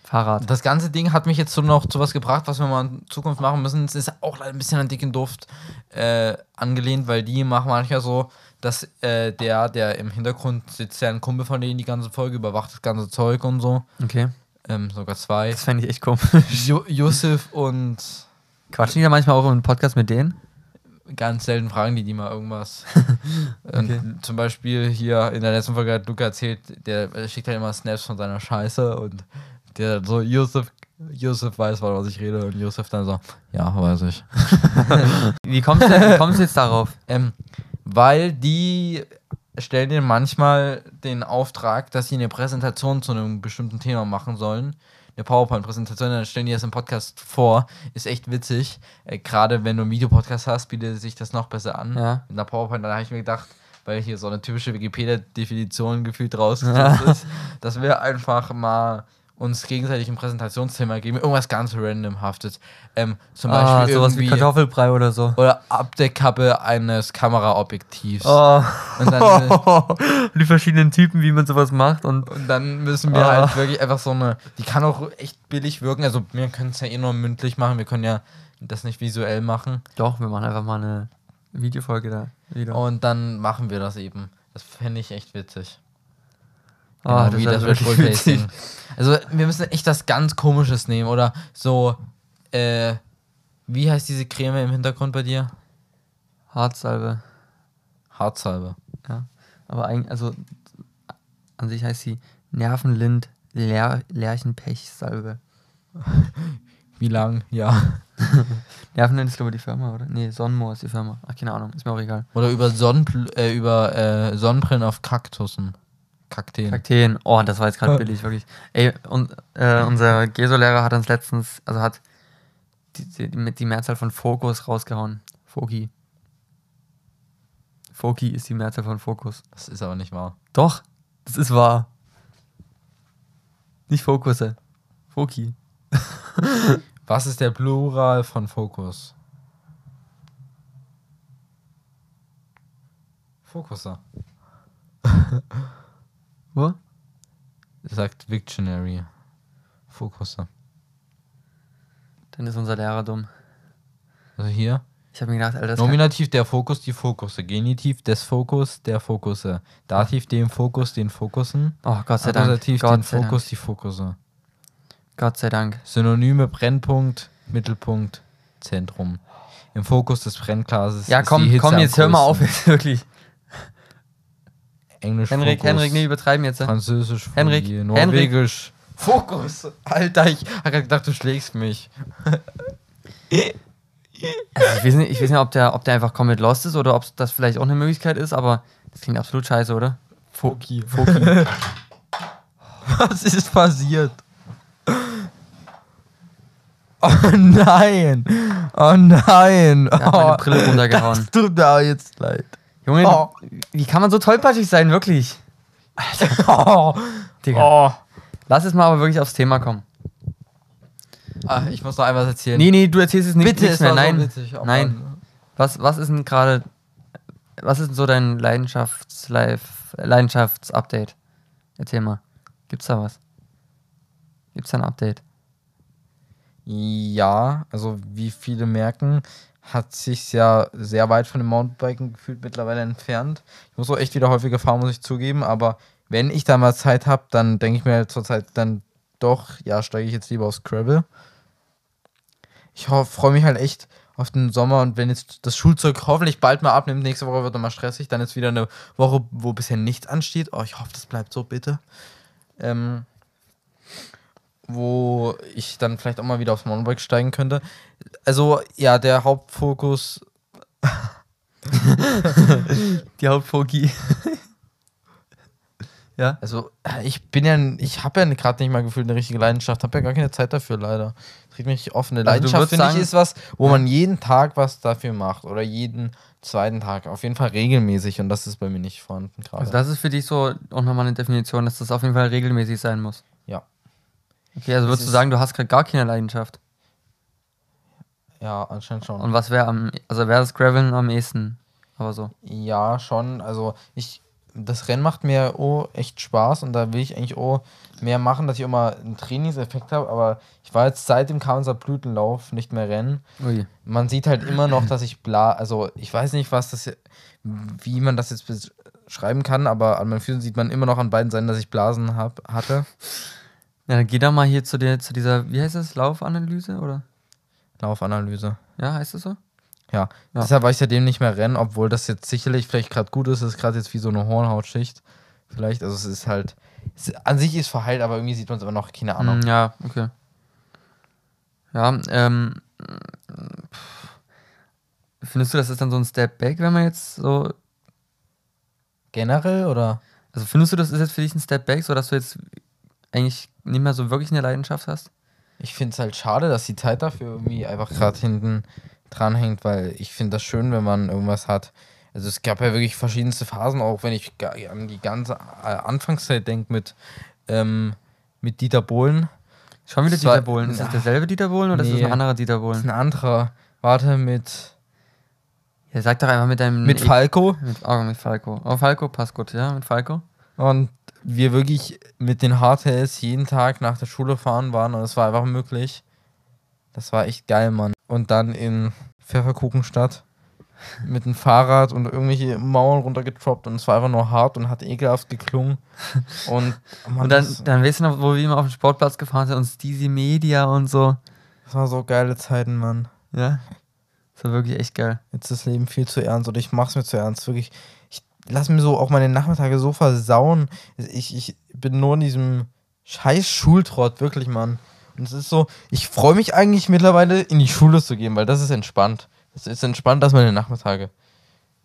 Fahrrad. Das ganze Ding hat mich jetzt so noch zu was gebracht, was wir mal in Zukunft machen müssen. Es ist auch leider ein bisschen an dicken Duft äh, angelehnt, weil die machen manchmal so, dass äh, der, der im Hintergrund sitzt, ja ein Kumpel von denen die ganze Folge überwacht das ganze Zeug und so. Okay. Ähm, sogar zwei. Das fände ich echt komisch. Jo Josef und Quatschen die da manchmal auch im Podcast mit denen? Ganz selten fragen die die mal irgendwas. Okay. Zum Beispiel hier in der letzten Folge hat Luca erzählt, der schickt halt immer Snaps von seiner Scheiße und der so, Josef, Josef weiß, was ich rede und Josef dann so, ja, weiß ich. Wie kommst du, kommst jetzt darauf? Ähm, weil die stellen dir manchmal den Auftrag, dass sie eine Präsentation zu einem bestimmten Thema machen sollen. Eine PowerPoint-Präsentation, dann stellen die das im Podcast vor. Ist echt witzig. Äh, Gerade wenn du einen Videopodcast hast, bietet sich das noch besser an. Ja. In der PowerPoint, dann habe ich mir gedacht, weil hier so eine typische Wikipedia-Definition gefühlt rausgesucht ist, dass wir einfach mal uns gegenseitig ein Präsentationsthema geben, irgendwas ganz randomhaftes. Ähm, zum Beispiel Ah, sowas wie Kartoffelbrei oder so. oder Abdeckkappe eines Kameraobjektivs. Oh. Und dann, die verschiedenen Typen, wie man sowas macht und. und dann müssen wir Ah. halt wirklich einfach so eine, die kann auch echt billig wirken. Also wir können es ja eh nur mündlich machen, wir können ja das nicht visuell machen. Doch, wir machen einfach mal eine Videofolge da wieder. Und dann machen wir das eben. Das fände ich echt witzig. Ah, Genau, das wirklich Red Bull. Also wir müssen echt was ganz komisches nehmen. Oder so, äh, wie heißt diese Creme im Hintergrund bei dir? Harzsalbe. Harzsalbe. Ja. Aber eigentlich, also an sich heißt sie Nervenlind Ler Lerchenpechsalbe. Wie lang? Ja. Nervenlind ist glaube ich die Firma, oder? Nee, Sonnenmoor ist die Firma. Ach, keine Ahnung, ist mir auch egal. Oder über, Sonnenpl äh, über äh, Sonnenbrillen auf Kaktussen. Kakteen. Kakteen. Oh, das war jetzt gerade Ja. billig, wirklich. Ey, und äh, unser GESO-Lehrer hat uns letztens, also hat die, die, die, Mehrzahl von Fokus rausgehauen. Foki. Foki ist die Mehrzahl von Fokus. Das ist aber nicht wahr. Doch, das ist wahr. Nicht Fokusse. Foki. Was ist der Plural von Fokus? Fokuser. Wo? Sagt Victionary. Fokusse. Dann ist unser Lehrer dumm. Also hier. Ich habe mir gedacht, Alter, Nominativ der Fokus, die Fokusse. Genitiv des Fokus, der Fokusse. Dativ dem Fokus, den Fokussen. Oh, Gott sei Dank. Akkusativ den Gott Fokus, Dank. die Fokusse. Gott sei Dank. Synonyme Brennpunkt, Mittelpunkt, Zentrum. Im Fokus des Brennglases. Ja, ist komm, die Hitze komm, am jetzt hör mal auf, jetzt wirklich. Englisch Henrik, Fokus. Henrik, nee, übertreiben jetzt. Französisch Henrik, Folie, Henrik. Norwegisch. Fokus. Alter, ich hab grad gedacht, du schlägst mich. Also ich weiß nicht, ich weiß nicht ob, der, ob der einfach komplett lost ist oder ob das vielleicht auch eine Möglichkeit ist, aber das klingt absolut scheiße, oder? Foki. Foki. Was ist passiert? Oh nein! Oh nein! Er hat meine oh, Brille runtergehauen. Das tut mir jetzt leid. Junge, Oh. wie kann man so tollpatschig sein, wirklich? Oh. Digga. Oh. Lass es mal aber wirklich aufs Thema kommen. Ah, ich muss noch einmal erzählen. Nee, nee, du erzählst es nicht, Bitte, nichts mehr. so Nein, witzig. Oh nein. Was, was ist denn gerade, was ist denn so dein Leidenschafts Leidenschafts-Update? Erzähl mal. Gibt's da was? Gibt's da ein Update? Ja, also wie viele merken, hat sich ja sehr weit von dem Mountainbiken gefühlt mittlerweile entfernt. Ich muss auch echt wieder häufiger fahren, muss ich zugeben, aber wenn ich da mal Zeit habe, dann denke ich mir zurzeit dann doch, ja, steige ich jetzt lieber aufs Gravel. Ich freue mich halt echt auf den Sommer und wenn jetzt das Schulzeug hoffentlich bald mal abnimmt, nächste Woche wird dann mal stressig, dann ist wieder eine Woche, wo bisher nichts ansteht. Oh, ich hoffe, das bleibt so, bitte. Ähm, wo ich dann vielleicht auch mal wieder aufs Mountainbike steigen könnte. Also, ja, der Hauptfokus. Die Hauptfoki. ja? Also, ich bin ja, ich habe ja gerade nicht mal gefühlt eine richtige Leidenschaft, habe ja gar keine Zeit dafür, leider. Regt mich offen. Eine Also Leidenschaft, würdest finde ich, ist was, wo man jeden Tag was dafür macht. Oder jeden zweiten Tag. Auf jeden Fall regelmäßig. Und das ist bei mir nicht vorhanden gerade. Also das ist für dich so auch nochmal eine Definition, dass das auf jeden Fall regelmäßig sein muss. ja. Okay, also würdest du sagen, du hast gerade gar keine Leidenschaft. Ja, anscheinend schon. Und was wäre am, also wäre das Graveln am ehesten, aber so. Ja, schon. Also ich, das Rennen macht mir oh, echt Spaß und da will ich eigentlich oh, mehr machen, dass ich mal einen Trainingseffekt habe. Aber ich war jetzt seit dem Kaunser Blütenlauf nicht mehr rennen. Ui. Man sieht halt immer noch, dass ich bla, also ich weiß nicht, was das, wie man das jetzt beschreiben kann, aber an meinen Füßen sieht man immer noch an beiden Seiten, dass ich Blasen hab, hatte. Ja, dann geh doch mal hier zu, der, zu dieser, wie heißt das, Laufanalyse, oder? Laufanalyse. Ja, heißt das so? Ja. Ja. deshalb war ich seitdem nicht mehr rennen, obwohl das jetzt sicherlich vielleicht gerade gut ist. Es ist gerade jetzt wie so eine Hornhautschicht. Vielleicht, also es ist halt, es, an sich ist verheilt, aber irgendwie sieht man es immer noch, keine Ahnung. Mm, ja, okay. Ja, ähm, pff. findest du, das ist dann so ein Step Back, wenn man jetzt so, Generell oder? also findest du, das ist jetzt für dich ein Step Back, so dass du jetzt eigentlich nicht mehr so wirklich eine Leidenschaft hast? Ich finde es halt schade, dass die Zeit dafür irgendwie einfach gerade hinten dran hängt, weil ich finde das schön, wenn man irgendwas hat. Also es gab ja wirklich verschiedenste Phasen, auch wenn ich an die ganze äh, Anfangszeit denke mit, ähm, mit Dieter Bohlen. Schon wieder Dieter Bohlen. Ist das Na, derselbe Dieter Bohlen oder ist das nee. ein anderer Dieter Das ist Bohlen? ein anderer. Warte, mit, Ja, sag doch einfach mit deinem. mit E- Falco. Mit, oh, mit Falco. Oh, Falco passt gut, ja, mit Falco. Und wir wirklich mit den HTS jeden Tag nach der Schule fahren waren und es war einfach möglich. Das war echt geil, Mann. Und dann in Pfefferkuchenstadt mit dem Fahrrad und irgendwelche Mauern runtergetroppt und es war einfach nur hart und hat ekelhaft geklungen. Und, Mann, und dann, dann weißt du noch, wo wir immer auf den Sportplatz gefahren sind und Steezy Media und so. das war so geile Zeiten, Mann. Ja. Das war wirklich echt geil. Jetzt ist das Leben viel zu ernst und ich mach's mir zu ernst. Wirklich, ich lass mir so auch meine Nachmittage so versauen. Ich, ich bin nur in diesem scheiß Schultrott, wirklich, Mann. Und es ist so, ich freue mich eigentlich mittlerweile in die Schule zu gehen, weil das ist entspannt. Das ist entspannt, dass meine Nachmittage.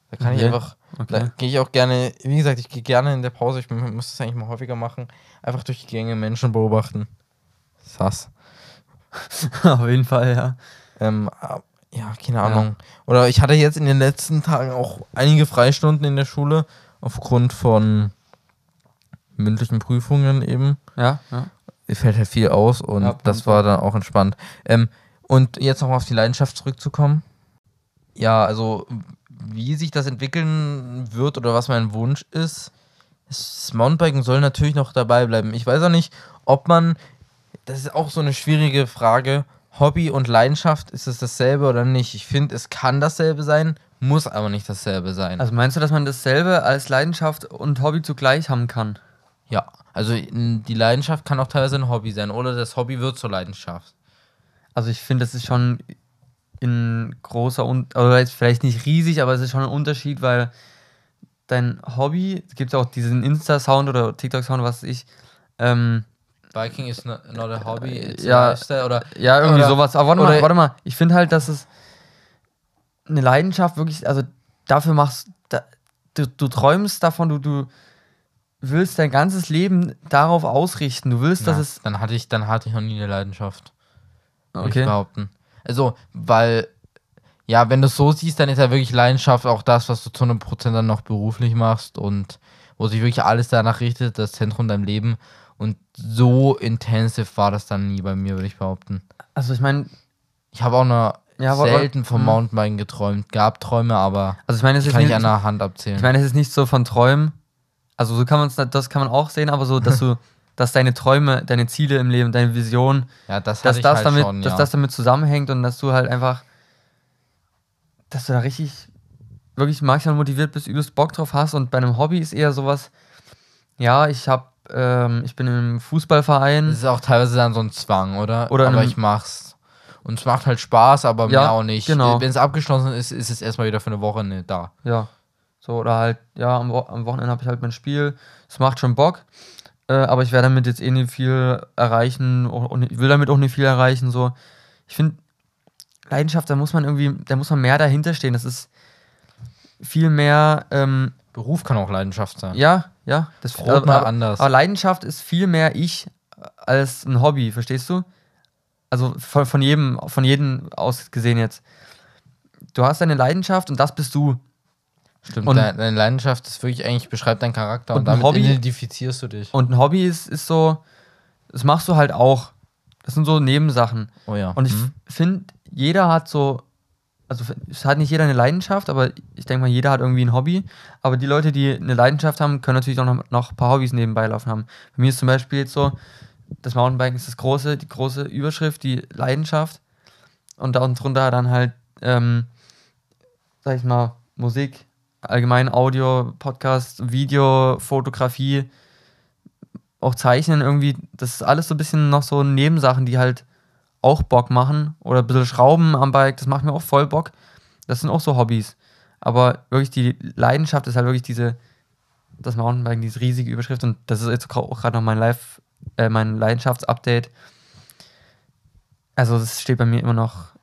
Da kann ich Okay. einfach, da Okay. gehe ich auch gerne, wie gesagt, ich gehe gerne in der Pause, ich muss das eigentlich mal häufiger machen, einfach durch die Gänge Menschen beobachten. Sass. auf jeden Fall, ja. Ähm, ja, keine Ahnung. Oder ich hatte jetzt in den letzten Tagen auch einige Freistunden in der Schule aufgrund von mündlichen Prüfungen eben. Ja, ja. Fällt halt viel aus und Ja, das war dann auch entspannt. Ähm, und jetzt nochmal auf die Leidenschaft zurückzukommen. Ja, also wie sich das entwickeln wird oder was mein Wunsch ist, das Mountainbiken soll natürlich noch dabei bleiben. Ich weiß auch nicht, ob man, das ist auch so eine schwierige Frage, Hobby und Leidenschaft, ist es dasselbe oder nicht? Ich finde, es kann dasselbe sein, muss aber nicht dasselbe sein. Also meinst du, dass man dasselbe als Leidenschaft und Hobby zugleich haben kann? ja, also die Leidenschaft kann auch teilweise ein Hobby sein oder das Hobby wird zur Leidenschaft. Also ich finde, das ist schon ein großer und oder jetzt vielleicht nicht riesig, aber es ist schon ein Unterschied, weil dein Hobby, es gibt auch diesen Insta-Sound oder TikTok-Sound, was ich, ähm, Biking is not, not a hobby, it's Ja. a lifestyle oder ja, irgendwie Oder- sowas. Aber warte mal, warte mal, ich finde halt, dass es eine Leidenschaft wirklich, also dafür machst da, du, du träumst davon, du, du willst dein ganzes Leben darauf ausrichten. Du willst, dass Na, es. dann hatte ich, dann hatte ich noch nie eine Leidenschaft. würde ich Okay. behaupten. Also, weil, ja, wenn du es so siehst, dann ist ja wirklich Leidenschaft auch das, was du zu einem Prozent dann noch beruflich machst und wo sich wirklich alles danach richtet, das Zentrum deinem Leben. Und so intensiv war das dann nie bei mir, würde ich behaupten. Also ich meine, Ich habe auch noch Ja, selten vom hm. Mountainbiken geträumt. Gab Träume, aber also ich meine, es ist kann ich nicht, an der Hand abzählen. ich meine, es ist nicht so von Träumen. Also so kann man das kann man auch sehen, aber so, dass du, dass deine Träume, deine Ziele im Leben, deine Vision, ja, das dass ich das halt damit, schon, dass ja. das damit zusammenhängt und dass du halt einfach, dass du da richtig, wirklich maximal motiviert bist, übelst Bock drauf hast und bei einem Hobby ist eher sowas, ja, ich hab, ähm, ich bin im Fußballverein, Das ist auch teilweise dann so ein Zwang, oder? Oder aber ich mach's. Und es macht halt Spaß, aber Ja, mehr auch nicht. genau. Wenn es abgeschlossen ist, ist es erstmal wieder für eine Woche nicht da. ja, so oder halt, ja, am, Wo am Wochenende habe ich halt mein Spiel, es macht schon Bock, äh, aber ich werde damit jetzt eh nicht viel erreichen und will damit auch nicht viel erreichen, so. Ich finde, Leidenschaft, da muss man irgendwie, da muss man mehr dahinter stehen, das ist viel mehr, ähm, Beruf kann auch Leidenschaft sein. Ja, ja. Das aber, mal anders. aber Leidenschaft ist viel mehr ich als ein Hobby, verstehst du? Also von, von jedem, von jedem aus gesehen jetzt. Du hast deine Leidenschaft und das bist du. Stimmt, Und- deine, deine Leidenschaft ist wirklich eigentlich, beschreibt deinen Charakter und, Und damit Hobby- identifizierst du dich. Und ein Hobby ist, ist so, das machst du halt auch. Das sind so Nebensachen. Oh ja. Und ich Mhm. finde, jeder hat so, also es hat nicht jeder eine Leidenschaft, aber ich denke mal, jeder hat irgendwie ein Hobby. Aber die Leute, die eine Leidenschaft haben, können natürlich auch noch, noch ein paar Hobbys nebenbei laufen haben. Bei mir ist zum Beispiel jetzt so, das Mountainbiken ist das große, die große Überschrift, die Leidenschaft. Und da unten drunter dann halt, ähm, sag ich mal, Musik, allgemein Audio, Podcast, Video, Fotografie, auch Zeichnen irgendwie. Das ist alles so ein bisschen noch so Nebensachen, die halt auch Bock machen. Oder ein bisschen Schrauben am Bike, das macht mir auch voll Bock. Das sind auch so Hobbys. Aber wirklich die Leidenschaft ist halt wirklich diese, das Mountainbiken, diese riesige Überschrift. Und das ist jetzt auch gerade noch mein Live, äh, mein Leidenschaftsupdate. Also das steht bei mir immer noch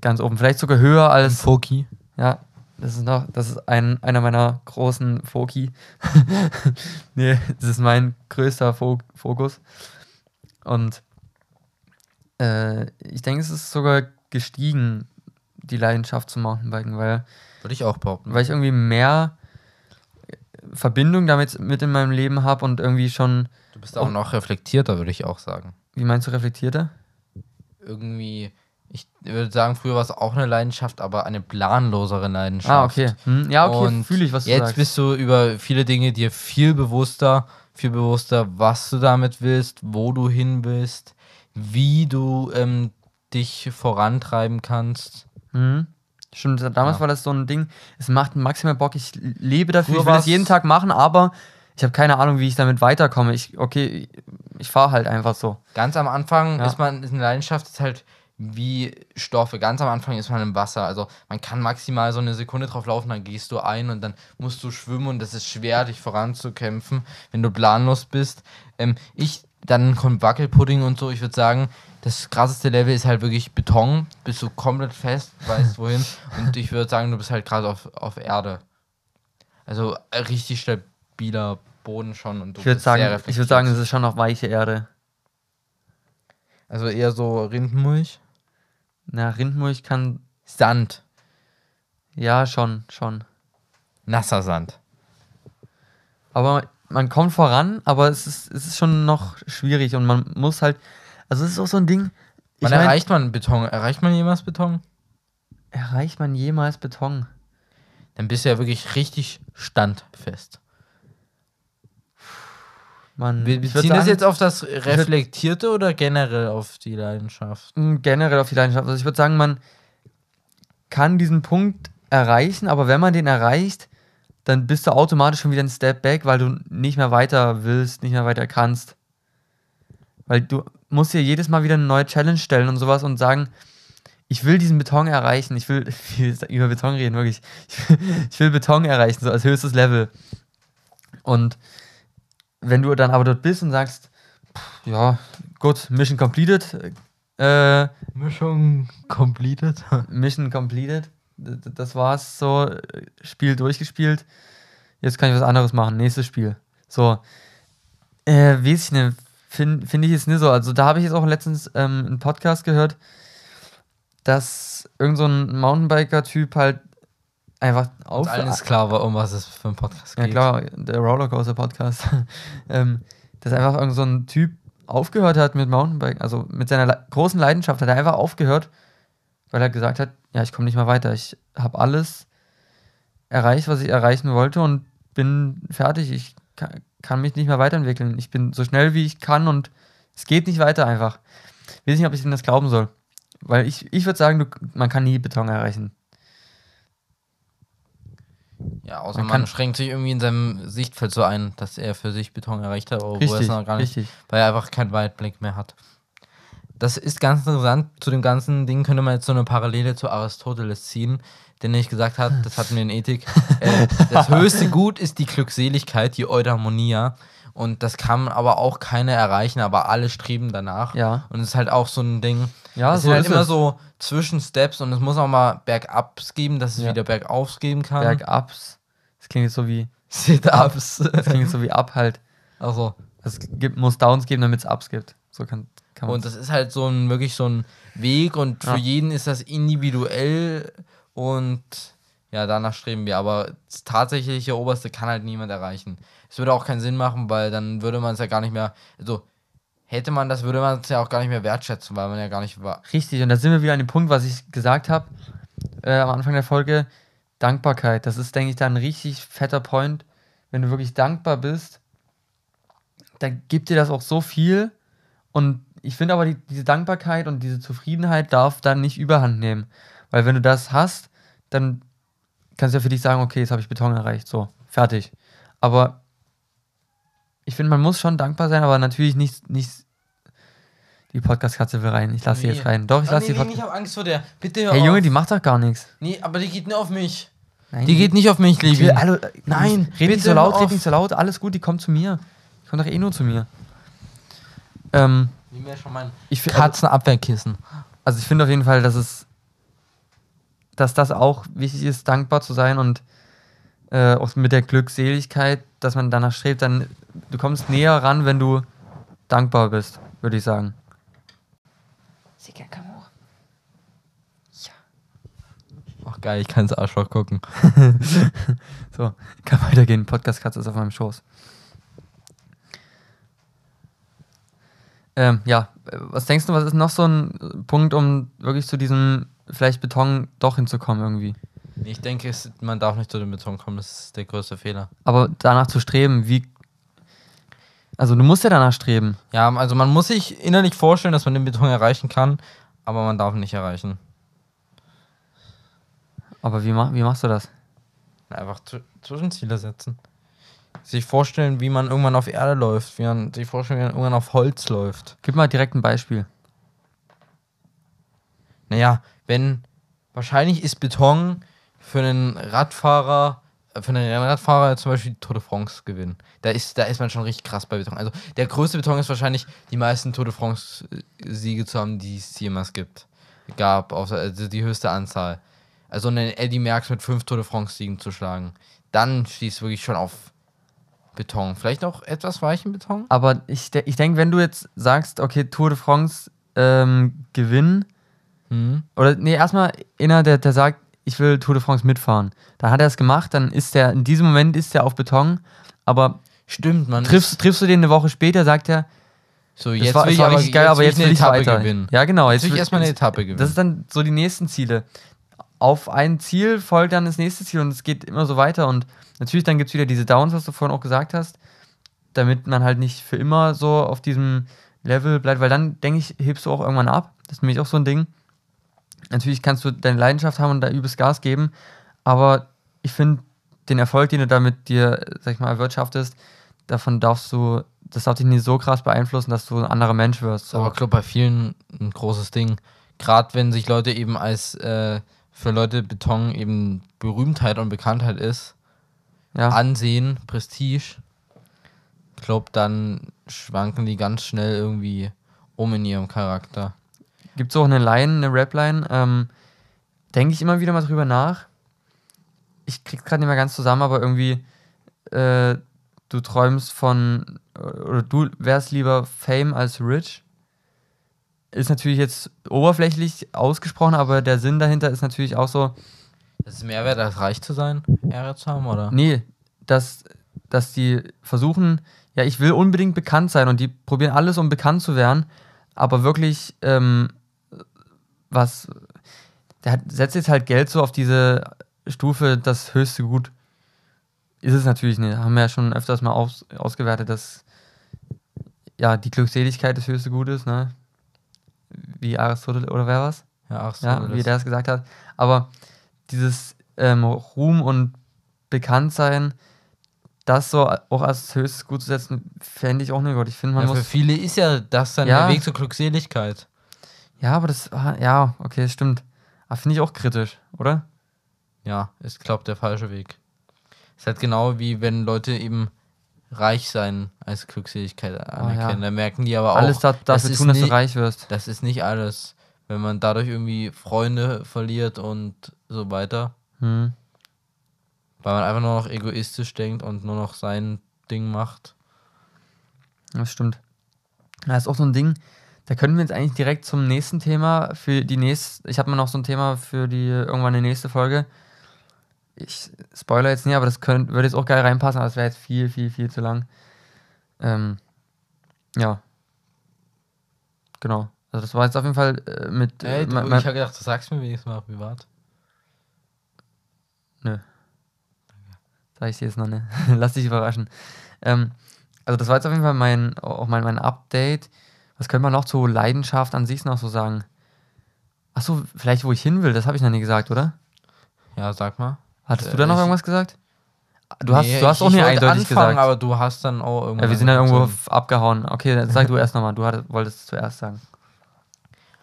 ganz oben. Vielleicht sogar höher als. Foki. Ja, das ist noch, das ist ein, einer meiner großen Foki. nee, das ist mein größter Fo Fokus. Und äh, ich denke, es ist sogar gestiegen, die Leidenschaft zum Mountainbiken, weil, Würde ich auch behaupten. weil ich irgendwie mehr Verbindung damit mit in meinem Leben habe und irgendwie schon, Du bist auch noch reflektierter, würde ich auch sagen. wie meinst du, reflektierter? Irgendwie, ich würde sagen, früher war es auch eine Leidenschaft, aber eine planlosere Leidenschaft. Ah, okay. Hm, ja, okay, fühle ich, was du jetzt sagst. bist du über viele Dinge dir viel bewusster, viel bewusster, was du damit willst, wo du hin willst, wie du ähm, dich vorantreiben kannst. Mhm. Stimmt, damals Ja. war das so ein Ding, es macht maximal Bock, ich lebe dafür, Früher ich will war's- jeden Tag machen, aber ich habe keine Ahnung, wie ich damit weiterkomme. Ich, okay, ich, ich fahre halt einfach so. Ganz am Anfang Ja. ist man, ist eine Leidenschaft ist halt wie Stoffe. Ganz am Anfang ist man im Wasser. Also man kann maximal so eine Sekunde drauf laufen, dann gehst du ein und dann musst du schwimmen und das ist schwer, dich voranzukämpfen, wenn du planlos bist. Ähm, ich, dann kommt Wackelpudding und so. Ich würde sagen, das krasseste Level ist halt wirklich Beton. Bist du komplett fest, weißt wohin. Und ich würde sagen, du bist halt gerade auf, auf Erde. Also äh, richtig stabiler Boden schon. Und du Ich würde sagen, ich würde sagen, es ist schon noch weiche Erde. Also eher so Rindenmulch. Na, Rindmulch kann, Sand. ja, schon, schon. Nasser Sand. Aber man kommt voran, aber es ist, es ist schon noch schwierig und man muss halt, also es ist auch so ein Ding, ich Wann mein, erreicht man Beton? Erreicht man jemals Beton? erreicht man jemals Beton? Dann bist du ja wirklich richtig standfest. Man, Wir ich beziehen das sagen, jetzt auf das Reflektierte oder generell auf die Leidenschaft? Mm, generell auf die Leidenschaft. Also ich würde sagen, man kann diesen Punkt erreichen, aber wenn man den erreicht, dann bist du automatisch schon wieder ein Step back, weil du nicht mehr weiter willst, nicht mehr weiter kannst. Weil du musst dir jedes Mal wieder eine neue Challenge stellen und sowas und sagen, ich will diesen Beton erreichen. Ich will über Beton reden, wirklich. Ich will, ich will Beton erreichen, so als höchstes Level. Und wenn du dann aber dort bist und sagst, pff, ja, gut, Mission completed, äh, Mischung completed. Mission completed. Das war's so. Spiel durchgespielt. Jetzt kann ich was anderes machen. Nächstes Spiel. So. Äh, weiß ich nicht. Finde find ich jetzt nicht so. Also da habe ich jetzt auch letztens ähm, einen Podcast gehört, dass irgend so ein Mountainbiker-Typ halt einfach auf. Ist klar, war, um was es für ein Podcast Ja geht. klar, der Rollercoaster-Podcast. ähm, dass einfach irgend so ein Typ aufgehört hat mit Mountainbike, also mit seiner Le großen Leidenschaft hat er einfach aufgehört, weil er gesagt hat, ja, ich komme nicht mehr weiter. Ich habe alles erreicht, was ich erreichen wollte und bin fertig. Ich ka kann mich nicht mehr weiterentwickeln. Ich bin so schnell, wie ich kann und es geht nicht weiter einfach. Ich weiß nicht, ob ich ihm das glauben soll. Weil ich, ich würde sagen, du, man kann nie Beton erreichen. Ja, außer Man man, kann- schränkt sich irgendwie in seinem Sichtfeld so ein, dass er für sich Beton erreicht hat, obwohl er es noch gar nicht, richtig. weil er einfach keinen Weitblick mehr hat. Das ist ganz interessant. Zu dem ganzen Ding könnte man jetzt so eine Parallele zu Aristoteles ziehen, der nämlich gesagt hat, das hatten wir in Ethik, äh, das höchste Gut ist die Glückseligkeit, die Eudaimonia. Und das kann aber auch keiner erreichen, aber alle streben danach. Ja. Und es ist halt auch so ein Ding. Ja, es so sind halt ist immer es. so Zwischensteps und es muss auch mal Bergups geben, dass es Ja. wieder Bergaufs geben kann. Bergups. Das klingt jetzt so wie Sit-Ups. Das klingt jetzt so wie Up halt. Also, Es gibt, muss Downs geben, damit es Ups gibt. So kann, kann und das ist halt so ein wirklich so ein Weg und für Ja. jeden ist das individuell und ja, danach streben wir. Aber das tatsächliche Oberste kann halt niemand erreichen. Es würde auch keinen Sinn machen, weil dann würde man es ja gar nicht mehr, also hätte man das, würde man es ja auch gar nicht mehr wertschätzen, weil man ja gar nicht war. Richtig, und da sind wir wieder an dem Punkt, was ich gesagt habe äh, am Anfang der Folge. Dankbarkeit. Das ist, denke ich, da ein richtig fetter Point. Wenn du wirklich dankbar bist, dann gibt dir das auch so viel. Und ich finde aber, die, diese Dankbarkeit und diese Zufriedenheit darf dann nicht überhand nehmen. Weil wenn du das hast, dann kannst du ja für dich sagen, okay, jetzt habe ich Beton erreicht. So, fertig. Aber ich finde, man muss schon dankbar sein, aber natürlich nicht, nicht die Podcast-Katze will rein. Ich lasse sie Nee. jetzt rein. Doch, ich Ah, lasse nee, die nee, ich habe Angst vor der. Bitte hör Hey auf. Junge, die macht doch gar nichts. Nee, aber die geht nur auf mich. Nein, Die geht nicht auf mich, Ich will, Nein, red nicht so laut, red nicht so laut, alles gut, die kommt zu mir. Die kommt doch eh nur zu mir. Ähm, Nimm mir schon mein ich also, Katzenabwehrkissen. also ich finde auf jeden Fall, dass es, dass das auch wichtig ist, dankbar zu sein und äh, auch mit der Glückseligkeit, dass man danach strebt, dann du kommst näher ran, wenn du dankbar bist, würde ich sagen. Sicher, komm hoch. Ach geil, ich kann ins Arschloch gucken. So, kann weitergehen. Podcast-Katze ist auf meinem Schoß. Ähm, ja, was denkst du, was ist noch so ein Punkt, um wirklich zu diesem vielleicht Beton doch hinzukommen irgendwie? Ich denke, es, man darf nicht zu dem Beton kommen, das ist der größte Fehler. Aber danach zu streben, wie. Also, du musst ja danach streben. Ja, also man muss sich innerlich vorstellen, dass man den Beton erreichen kann, aber man darf ihn nicht erreichen. Aber wie, mach, wie machst du das? Einfach Zw- Zwischenziele setzen. Sich vorstellen, wie man irgendwann auf Erde läuft, wie man sich vorstellen, wie man irgendwann auf Holz läuft. Gib mal direkt ein Beispiel. Naja, wenn wahrscheinlich ist Beton für einen Radfahrer, äh, für einen Rennradfahrer zum Beispiel die Tour de France gewinnen. Da ist, da ist man schon richtig krass bei Beton. Also der größte Beton ist wahrscheinlich die meisten Tour de France äh, Siege zu haben, die es jemals gibt. Gab, also die höchste Anzahl. Also einen Eddie Merckx mit fünf Tour de France Siegen zu schlagen. Dann du wirklich schon auf Beton. Vielleicht auch etwas weichen Beton? Aber ich, de ich denke, wenn du jetzt sagst, okay, Tour de France ähm, gewinnen, Mhm. Oder nee, erstmal einer, der, der sagt, ich will Tour de France mitfahren. Dann hat er es gemacht, dann ist der, in diesem Moment ist er auf Beton, aber Stimmt, man. triffst, triffst du den eine Woche später, sagt er, so, jetzt war, will ich aber richtig geil, aber jetzt will ich eine weiter. gewinnen. Ja, genau. Jetzt will ich erstmal eine jetzt- Etappe gewinnen. Das ist dann so die nächsten Ziele. Auf ein Ziel folgt dann das nächste Ziel und es geht immer so weiter und natürlich dann gibt es wieder diese Downs, was du vorhin auch gesagt hast. damit man halt nicht für immer so auf diesem Level bleibt, weil dann, denke ich, hebst du auch irgendwann ab. Das ist nämlich auch so ein Ding. Natürlich kannst du deine Leidenschaft haben und da übelst Gas geben, aber ich finde, den Erfolg, den du damit dir, sag ich mal, erwirtschaftest, davon darfst du, das darf dich nicht so krass beeinflussen, dass du ein anderer Mensch wirst. So. Aber ich glaube, bei vielen ein großes Ding. Gerade wenn sich Leute eben als, äh, für Leute Beton eben Berühmtheit und Bekanntheit ist, ja. Ansehen, Prestige, ich glaube, dann schwanken die ganz schnell irgendwie um in ihrem Charakter. Gibt es auch eine Line, eine Rap-Line, ähm, denke ich immer wieder mal drüber nach. Ich krieg's gerade nicht mehr ganz zusammen, aber irgendwie, äh, du träumst von, oder du wärst lieber Fame als Rich. Ist natürlich jetzt oberflächlich ausgesprochen, aber der Sinn dahinter ist natürlich auch so, Es ist mehr wert, als reich zu sein, Ehre zu haben, oder? Nee, dass, dass die versuchen, ja, ich will unbedingt bekannt sein und die probieren alles, um bekannt zu werden, aber wirklich, ähm, was, der hat, setzt jetzt halt Geld so auf diese Stufe, das höchste Gut. Ist es natürlich nicht. Haben wir ja schon öfters mal aus, ausgewertet, dass ja, die Glückseligkeit das höchste Gut ist, ne? Wie Aristoteles oder wer was? Ja, so. ja, wie der es gesagt hat. Aber dieses ähm, Ruhm und Bekanntsein, das so auch als höchstes Gut zu setzen, fände ich auch nicht gut. Ich finde, man ja, für muss. viele ist ja das dann Ja. der Weg zur Glückseligkeit. Ja, aber das. ah, Ja, okay, das stimmt. Aber finde ich auch kritisch, oder? Ja, ist, glaube der falsche Weg. Ist halt genau wie wenn Leute eben reich sein als Glückseligkeit anerkennen. ja. Da merken die aber auch, Alles da, dafür tun, dass du nie- reich wirst. das ist nicht alles. Wenn man dadurch irgendwie Freunde verliert und so weiter, Hm. weil man einfach nur noch egoistisch denkt und nur noch sein Ding macht. Das stimmt. Das ist auch so ein Ding, da können wir jetzt eigentlich direkt zum nächsten Thema für die nächste. Ich habe mir noch so ein Thema für die irgendwann die nächste Folge. Ich spoiler jetzt nicht, aber das könnt, würde jetzt auch geil reinpassen, aber das wäre jetzt viel, viel, viel zu lang. Ähm, ja. Genau. Also das war jetzt auf jeden Fall äh, mit. Äh, du, mein- ich habe gedacht, du sagst mir wenigstens mal privat. Nö. Sag ich dir jetzt noch nicht. Lass dich überraschen. Ähm, also das war jetzt auf jeden Fall mein, auch mein, mein Update. Was könnte man noch zu Leidenschaft an sich noch so sagen? Achso, vielleicht wo ich hin will, das habe ich noch nie gesagt, oder? Ja, sag mal. Hattest Äh, du da noch irgendwas gesagt? Du hast, Nee, du hast ich- auch ich nicht eindeutig anfangen, gesagt. aber du hast dann auch irgendwann. ja, wir sind dann irgendwo abgehauen. Okay, dann sag du erst nochmal. Du hattest, wolltest es zuerst sagen.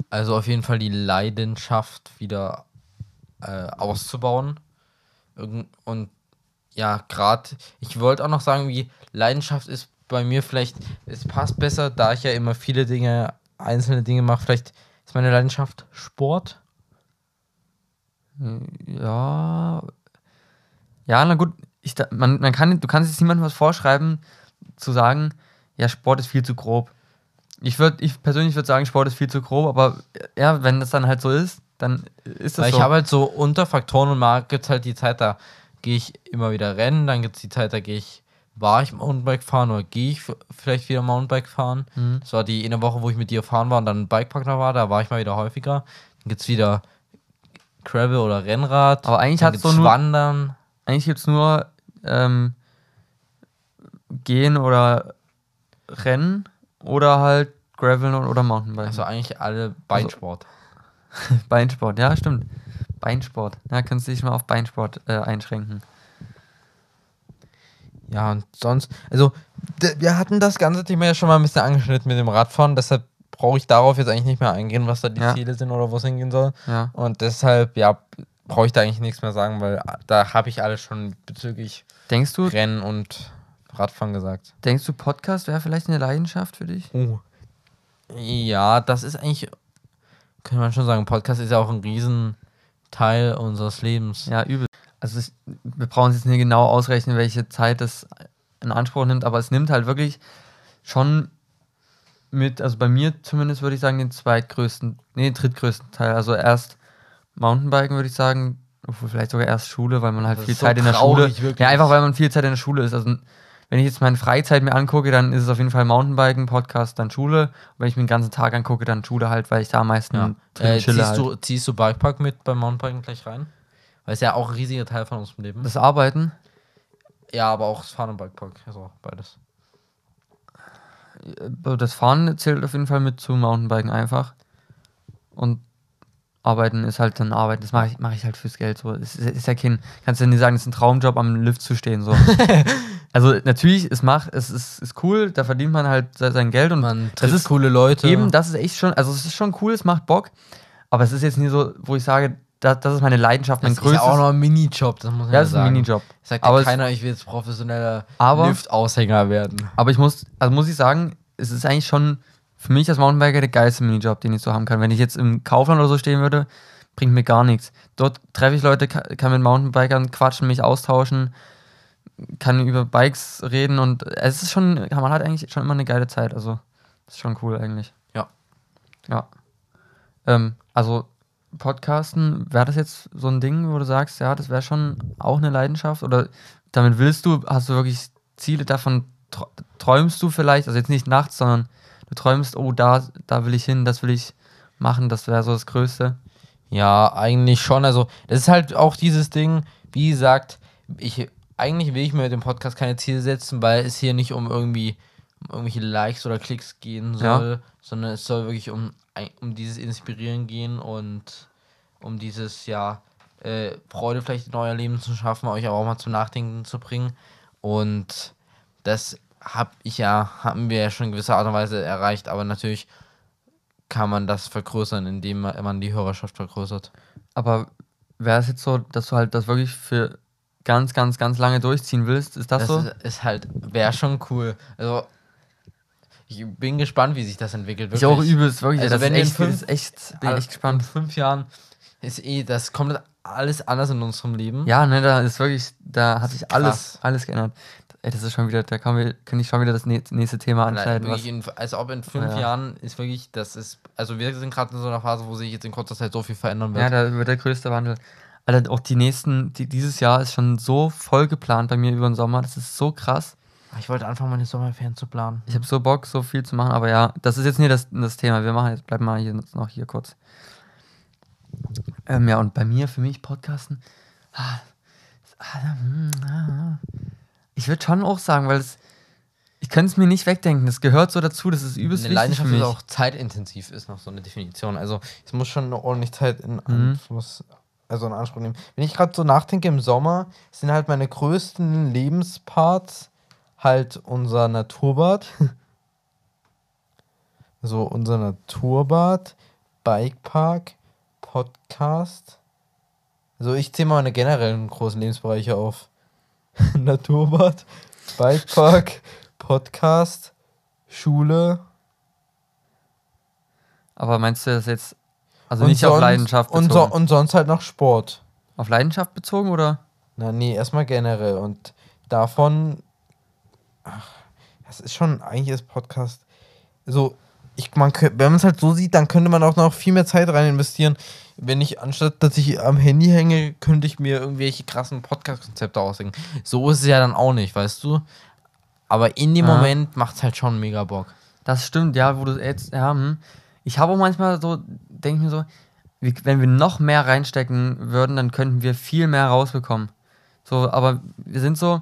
Also auf jeden Fall die Leidenschaft wieder äh, auszubauen. Und ja, gerade, ich wollte auch noch sagen, wie Leidenschaft ist bei mir vielleicht, es passt besser, da ich ja immer viele Dinge, einzelne Dinge mache. Vielleicht ist meine Leidenschaft Sport. Ja. Ja, na gut. Ich, man, man kann, du kannst jetzt niemandem was vorschreiben, zu sagen, ja, Sport ist viel zu grob. Ich würde, ich persönlich würde sagen, Sport ist viel zu grob, aber ja, wenn das dann halt so ist, dann ist das Weil so. ich habe halt so Unterfaktoren und mal gibt es halt die Zeit, da gehe ich immer wieder rennen, dann gibt es die Zeit, da gehe ich, war ich Mountainbike fahren oder gehe ich vielleicht wieder Mountainbike fahren. Mhm. Das war die eine Woche, wo ich mit dir fahren war und dann Bikepark war, da war ich mal wieder häufiger. Dann gibt es wieder Gravel oder Rennrad. Aber eigentlich dann hat's so nur- Wandern. Eigentlich gibt es nur ähm, Gehen oder Rennen oder halt Graveln oder Mountainbike. Also eigentlich alle Beinsport. Beinsport, ja, stimmt. Beinsport. Ja, kannst du dich mal auf Beinsport äh, einschränken. Ja, und sonst, also wir hatten das ganze Thema ja schon mal ein bisschen angeschnitten mit dem Radfahren, deshalb brauche ich darauf jetzt eigentlich nicht mehr eingehen, was da die Ja. Ziele sind oder wo es hingehen soll. Ja. Und deshalb, ja, brauche ich da eigentlich nichts mehr sagen, weil da habe ich alles schon bezüglich Denkst du, Rennen und Radfahren gesagt. denkst du, Podcast wäre vielleicht eine Leidenschaft für dich? Oh. Ja, das ist eigentlich, könnte man schon sagen, Podcast ist ja auch ein Riesenteil unseres Lebens. Ja, übel. Also ich, wir brauchen jetzt nicht genau ausrechnen, welche Zeit das in Anspruch nimmt, aber es nimmt halt wirklich schon mit, also bei mir zumindest würde ich sagen, den zweitgrößten, nee, den drittgrößten Teil. Also erst Mountainbiken würde ich sagen, obwohl vielleicht sogar erst Schule, weil man halt Das viel ist so Zeit in der Schule. wirklich. Ja, einfach weil man viel Zeit in der Schule ist. Also wenn ich jetzt meine Freizeit mir angucke, dann ist es auf jeden Fall Mountainbiken, Podcast, dann Schule. Und wenn ich mir den ganzen Tag angucke, dann Schule halt, weil ich da am meisten Ja. drin Äh, chille ziehst, halt. du, ziehst du Bikepark mit beim Mountainbiken gleich rein? Weil es ja auch ein riesiger Teil von unserem Leben. Das Arbeiten, ja, aber auch das Fahren und Bikepark. Also beides. Äh, Das Fahren zählt auf jeden Fall mit zu Mountainbiken einfach. Und Arbeiten ist halt dann Arbeiten. Das mache ich, mach ich halt fürs Geld. So. Es ist, ist ja kein, kannst du ja nicht sagen, es ist ein Traumjob, am Lift zu stehen. So. also natürlich, es macht, es ist, ist cool, da verdient man halt se- sein Geld und Man das trifft ist coole Leute. eben, das ist echt schon, also es ist schon cool, es macht Bock, aber es ist jetzt nie so, wo ich sage, das, das ist meine Leidenschaft, mein das ist ja größtes. auch noch ein Minijob, das muss man ja, ja das ist ein. Minijob. Sagt Aber keiner, ich will jetzt professioneller Lift-Aushänger werden. Aber ich muss, also muss ich sagen, es ist eigentlich schon für mich als Mountainbiker der geilste Minijob, den ich so haben kann. Wenn ich jetzt im Kaufland oder so stehen würde, bringt mir gar nichts. Dort treffe ich Leute, ka- kann mit Mountainbikern quatschen, mich austauschen, kann über Bikes reden und es ist schon, man hat eigentlich schon immer eine geile Zeit. Also, das ist schon cool eigentlich. Ja. Ja. Ähm, also, Podcasten, wäre das jetzt so ein Ding, wo du sagst, ja, das wäre schon auch eine Leidenschaft? Oder damit willst du, hast du wirklich Ziele davon, tr- träumst du vielleicht, also jetzt nicht nachts, sondern träumst, oh, da, da will ich hin, das will ich machen, das wäre so das Größte. Ja, eigentlich schon. Also, das ist halt auch dieses Ding, wie gesagt, ich, eigentlich will ich mir mit dem Podcast keine Ziele setzen, weil es hier nicht um irgendwie um irgendwelche Likes oder Klicks gehen Ja. soll, sondern es soll wirklich um, um dieses Inspirieren gehen und um dieses, ja, äh, Freude vielleicht in euer Leben zu schaffen, euch aber auch mal zum Nachdenken zu bringen. Und das hab ich ja, haben wir ja schon in gewisser Art und Weise erreicht, aber natürlich kann man das vergrößern, indem man die Hörerschaft vergrößert. Aber wäre es jetzt so, dass du halt das wirklich für ganz, ganz, ganz lange durchziehen willst? Ist das, Das so? ist, ist halt, wäre schon cool. Also, ich bin gespannt, wie sich das entwickelt. ich auch übelst, wirklich. Also das wenn ist in echt, fünf- ist echt, bin In echt gespannt. fünf Jahren ist eh das komplett alles anders in unserem Leben. Ja, ne, da ist wirklich, da hat sich alles, Krass. alles geändert. Ey, das ist schon wieder, da kann, wir, kann ich schon wieder das nä- nächste Thema Nein, anschneiden. Was, wirklich in, als ob in fünf Ja. Jahren ist wirklich, das ist, also wir sind gerade in so einer Phase, wo sich jetzt in kurzer Zeit so viel verändern wird. ja, da wird der größte Wandel. Alter, auch die nächsten, die, dieses Jahr ist schon so voll geplant bei mir über den Sommer. Das ist so krass. ich wollte anfangen, meine Sommerferien zu planen. Ich habe so Bock, so viel zu machen, aber ja, das ist jetzt nicht das, das Thema. Wir machen jetzt, bleiben mal hier noch hier kurz. Ähm, ja, und bei mir, für mich, Podcasten. Ah, ah, hm, ah. Ich würde schon auch sagen, weil es, ich könnte es mir nicht wegdenken. Das gehört so dazu, das ist übelst Eine wichtig für Leidenschaft mich. ist auch zeitintensiv, ist noch so eine Definition. Also es muss schon eine ordentlich Zeit in Mhm. Anfluss, also in Anspruch nehmen. Wenn ich gerade so nachdenke im Sommer, sind halt meine größten Lebensparts halt unser Naturbad. so unser Naturbad, Bikepark, Podcast. Also ich zähle mal meine generellen großen Lebensbereiche auf. Naturbad, Bikepark, Podcast, Schule. Aber meinst du das jetzt, also Und nicht auf sonst- Leidenschaft und, bezogen? so, und sonst halt noch Sport. auf Leidenschaft bezogen oder? Na, nee, erstmal generell. Und davon. Ach, das ist schon, eigentlich ist Podcast. So, ich, man, wenn man es halt so sieht, dann könnte man auch noch viel mehr Zeit rein investieren. Wenn ich, anstatt dass ich am Handy hänge, könnte ich mir irgendwelche krassen Podcast-Konzepte ausdenken. So ist es ja dann auch nicht, weißt du? Aber in dem Ja. Moment macht es halt schon mega Bock. Das stimmt, ja, wo du jetzt, ja, hm. ich habe auch manchmal so, denke ich mir so, wie, wenn wir noch mehr reinstecken würden, dann könnten wir viel mehr rausbekommen. So, aber wir sind so,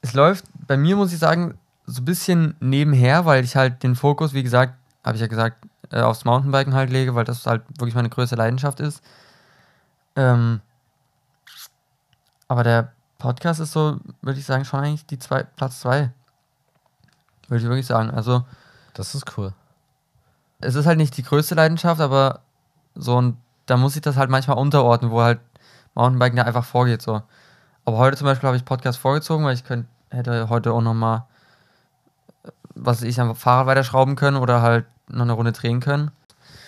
es läuft, bei mir muss ich sagen, so ein bisschen nebenher, weil ich halt den Fokus, wie gesagt, habe ich ja gesagt, äh, aufs Mountainbiken halt lege, weil das halt wirklich meine größte Leidenschaft ist. Ähm, aber der Podcast ist so, würde ich sagen, schon eigentlich die zwei, Platz zwei. Würde ich wirklich sagen. Also, Das ist cool. es ist halt nicht die größte Leidenschaft, aber so und da muss ich das halt manchmal unterordnen, wo halt Mountainbiken da einfach vorgeht so. Aber heute zum Beispiel habe ich Podcast vorgezogen, weil ich könnt, hätte heute auch noch mal was ich am Fahrrad weiterschrauben können oder halt noch eine Runde drehen können.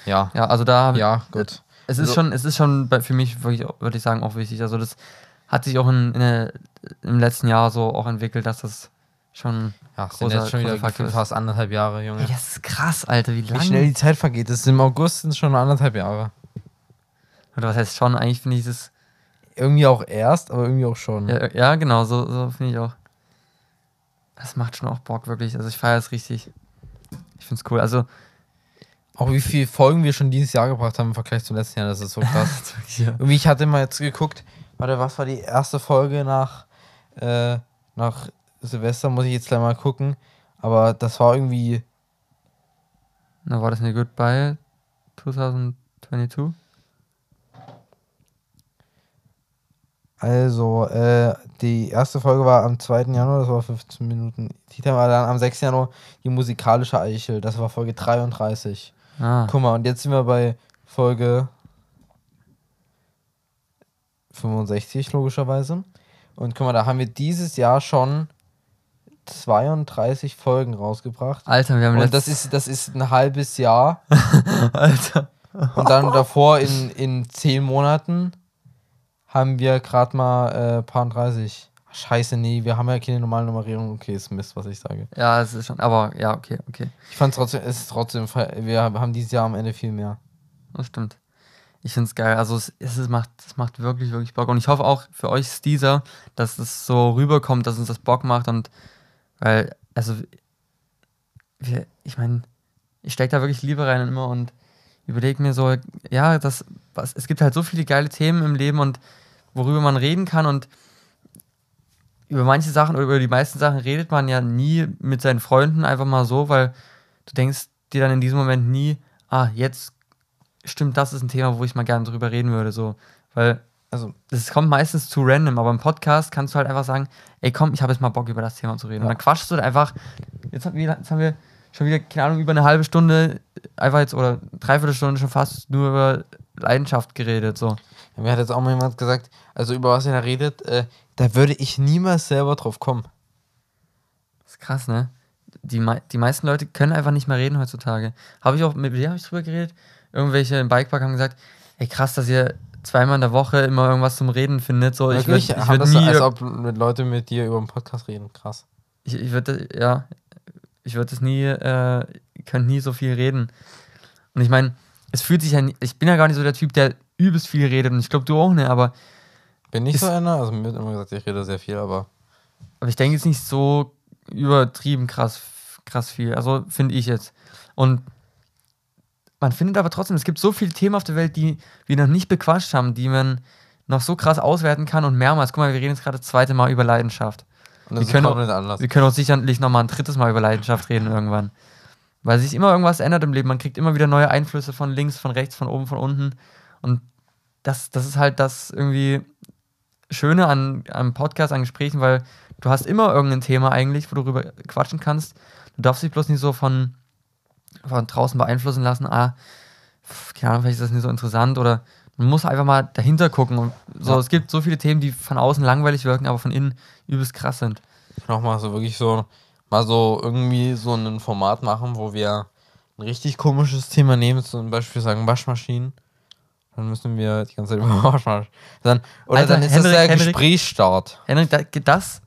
Ja. Ja, also da habe Ja, gut. es ist So- schon, es ist schon für mich wirklich, würde ich sagen, auch wichtig. Also das hat sich auch in, in der, im letzten Jahr so auch entwickelt, dass das schon. Ja, es sind Großer- jetzt schon wieder großer Faktor fast anderthalb Jahre, Junge. Ey, das ist krass, Alter, wie Wie lange. schnell die Zeit vergeht. Das ist im August sind es schon anderthalb Jahre. Oder was heißt schon? Eigentlich finde ich das. Irgendwie auch erst, aber irgendwie auch schon. Ja, ja genau, so, so finde ich auch. Das macht schon auch Bock, wirklich. Also ich feiere es richtig. Ich finde es cool. Also, Auch wie viele Folgen wir schon dieses Jahr gebracht haben im Vergleich zum letzten Jahr, das ist so krass. ja. Irgendwie, ich hatte mal jetzt geguckt, warte, was war die erste Folge nach, äh, nach Silvester, muss ich jetzt gleich mal gucken. Aber das war irgendwie. Na, war das eine Goodbye 2022? Also, äh, die erste Folge war am 2. Januar, das war 15 Minuten. Die war dann am 6. Januar die musikalische Eichel, das war Folge 33. Ah, Guck mal, und jetzt sind wir bei Folge 65, logischerweise. Und guck mal, da haben wir dieses Jahr schon 32 Folgen rausgebracht. Alter, wir haben Und das ist, das ist ein halbes Jahr. Alter. Und dann davor in, in 10 Monaten haben wir gerade mal äh, paar 30. Scheiße, nee, wir haben ja keine normale Nummerierung. Okay, ist Mist, was ich sage. Ja, es ist schon, aber ja, okay, okay. Ich fand trotzdem, es ist trotzdem, wir haben dieses Jahr am Ende viel mehr. Das stimmt. Ich finde es geil. Also es, es macht, es macht wirklich, wirklich Bock. Und ich hoffe auch für euch, Steezer, dass es so rüberkommt, dass uns das Bock macht. Und weil, also, wir, ich meine, ich stecke da wirklich Liebe rein immer und überlege mir so, ja, das, was, es gibt halt so viele geile Themen im Leben und worüber man reden kann und über manche Sachen oder über die meisten Sachen redet man ja nie mit seinen Freunden einfach mal so, weil du denkst dir dann in diesem Moment nie, ah, jetzt stimmt, das ist ein Thema, wo ich mal gerne drüber reden würde, so, weil Also, das kommt meistens zu random, aber im Podcast kannst du halt einfach sagen, ey komm, ich habe jetzt mal Bock über das Thema zu reden. Und Ja. dann quatschst du einfach, jetzt haben, wir, jetzt haben wir schon wieder, keine Ahnung, über eine halbe Stunde, einfach jetzt, oder dreiviertel Stunde schon fast nur über Leidenschaft geredet, so. mir hat jetzt auch mal jemand gesagt, also über was er da redet, äh, da würde ich niemals selber drauf kommen. Das ist krass, ne? Die, mei- die meisten Leute können einfach nicht mehr reden heutzutage. Habe ich auch, mit wem habe ich drüber geredet? Irgendwelche im Bikepark haben gesagt, ey krass, dass ihr zweimal in der Woche immer irgendwas zum Reden findet. So, ich würde Wirklich? ich Haben würd das, nie, als ob mit Leute mit dir über den Podcast reden. Krass. ich, ich würde, ja, ich würde das nie, äh, könnte nie so viel reden. Und ich meine, es fühlt sich ja, ich bin ja gar nicht so der Typ, der übelst viel redet und ich glaube, du auch nicht, aber, Bin ich so einer? Also mir wird immer gesagt, ich rede sehr viel, aber aber ich denke jetzt nicht so übertrieben krass, krass viel. Also finde ich jetzt. Und man findet aber trotzdem, es gibt so viele Themen auf der Welt, die wir noch nicht bequatscht haben, die man noch so krass auswerten kann und mehrmals. Guck mal, wir reden jetzt gerade das zweite Mal über Leidenschaft. und Wir das ist können anders. Wir können auch sicherlich nochmal ein drittes Mal über Leidenschaft reden irgendwann. Weil sich immer irgendwas ändert im Leben. Man kriegt immer wieder neue Einflüsse von links, von rechts, von oben, von unten. Und das, das ist halt das irgendwie Schöne an, am Podcast, an Gesprächen, weil du hast immer irgendein Thema eigentlich, wo du drüber quatschen kannst. Du darfst dich bloß nicht so von, von draußen beeinflussen lassen. Ah, keine Ahnung, vielleicht ist das nicht so interessant oder man muss einfach mal dahinter gucken. Und so, Ja. es gibt so viele Themen, die von außen langweilig wirken, aber von innen übelst krass sind. Nochmal so wirklich so, mal so irgendwie so ein Format machen, wo wir ein richtig komisches Thema nehmen, zum Beispiel sagen Waschmaschinen. Dann müssen wir die ganze Zeit über Waschmaschinen. Dann, oder Alter, dann ist Henrik, das der Henrik. Gesprächsstart. Henrik, da- das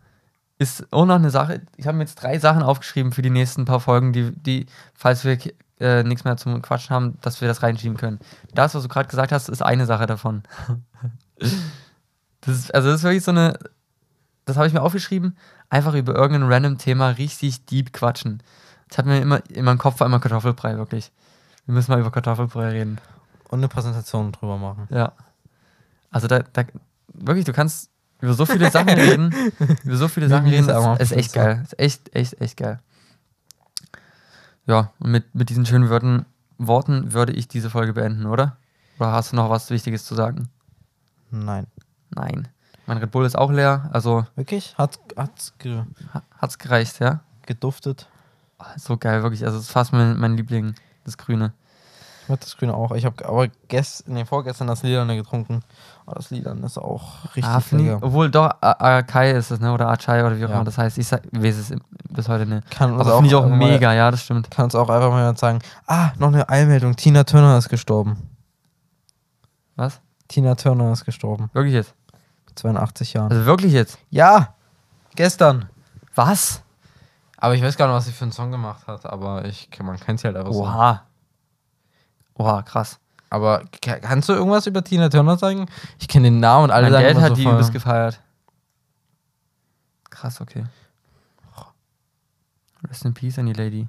ist auch noch eine Sache. Ich habe mir jetzt drei Sachen aufgeschrieben für die nächsten paar Folgen, die, die falls wir äh, nichts mehr zum Quatschen haben, dass wir das reinschieben können. Das, was du gerade gesagt hast, ist eine Sache davon. das ist, also das ist wirklich so eine, das habe ich mir aufgeschrieben, einfach über irgendein random Thema richtig deep quatschen. Das hat mir immer in meinem Kopf war immer Kartoffelbrei, wirklich. Wir müssen mal über Kartoffelbrei reden. Und eine Präsentation drüber machen. Ja. Also da, da wirklich, du kannst über so viele Sachen reden, über so viele Sachen reden, ist ist echt so. geil. Ist echt, echt, echt geil. Ja, und mit, mit diesen schönen Worten, Worten würde ich diese Folge beenden, oder? Oder hast du noch was Wichtiges zu sagen? Nein. Nein. Mein Red Bull ist auch leer, also Wirklich? Hat, hat's ge, ha- hat's gereicht, ja? geduftet? Ah, So geil, wirklich. Also es ist fast mein, mein Liebling, das Grüne. Ich mag das Grüne auch. Ich habe aber gest, nee, vorgestern das Lilane getrunken. Aber das Lilane ist auch richtig Ah, lecker. obwohl doch, Akai ist es, ne? Oder Achai oder wie auch Ja. immer das heißt. Ich sag, weiß es bis heute nicht. Kann Aber finde ich auch einfach mal- mega, ja, das stimmt. Kann uns auch einfach mal sagen, ah, noch eine Eilmeldung. Tina Turner ist gestorben. Was? Tina Turner ist gestorben. Wirklich jetzt? Mit 82 Jahren. Also wirklich jetzt? ja, gestern. Was? Aber ich weiß gar nicht, was sie für einen Song gemacht hat, aber ich, man kennt sie halt einfach so. Oha. Oha, krass. Aber ka- kannst du irgendwas über Tina Turner sagen? Ich kenne den Namen und alle Mein sagen Dad hat so die übelst gefeiert. Krass, okay. Rest in Peace an die Lady.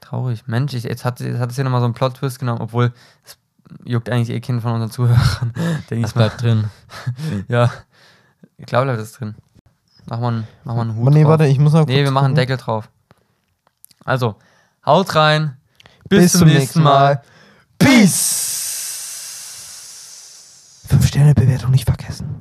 Traurig. Mensch, ich, jetzt hat, jetzt hat es hier nochmal so einen Plot-Twist genommen, obwohl es juckt eigentlich eh Kind von unseren Zuhörern. Denke Das mal. bleibt drin. Ja. Ich glaube, bleibt das drin. Mach mal einen, mach mal einen Hut nee, drauf. warte, ich muss noch Nee, wir machen einen. Deckel drauf. Also, haut rein. Bis, zum, nächsten Mal. Peace. Fünf Sterne Bewertung nicht vergessen.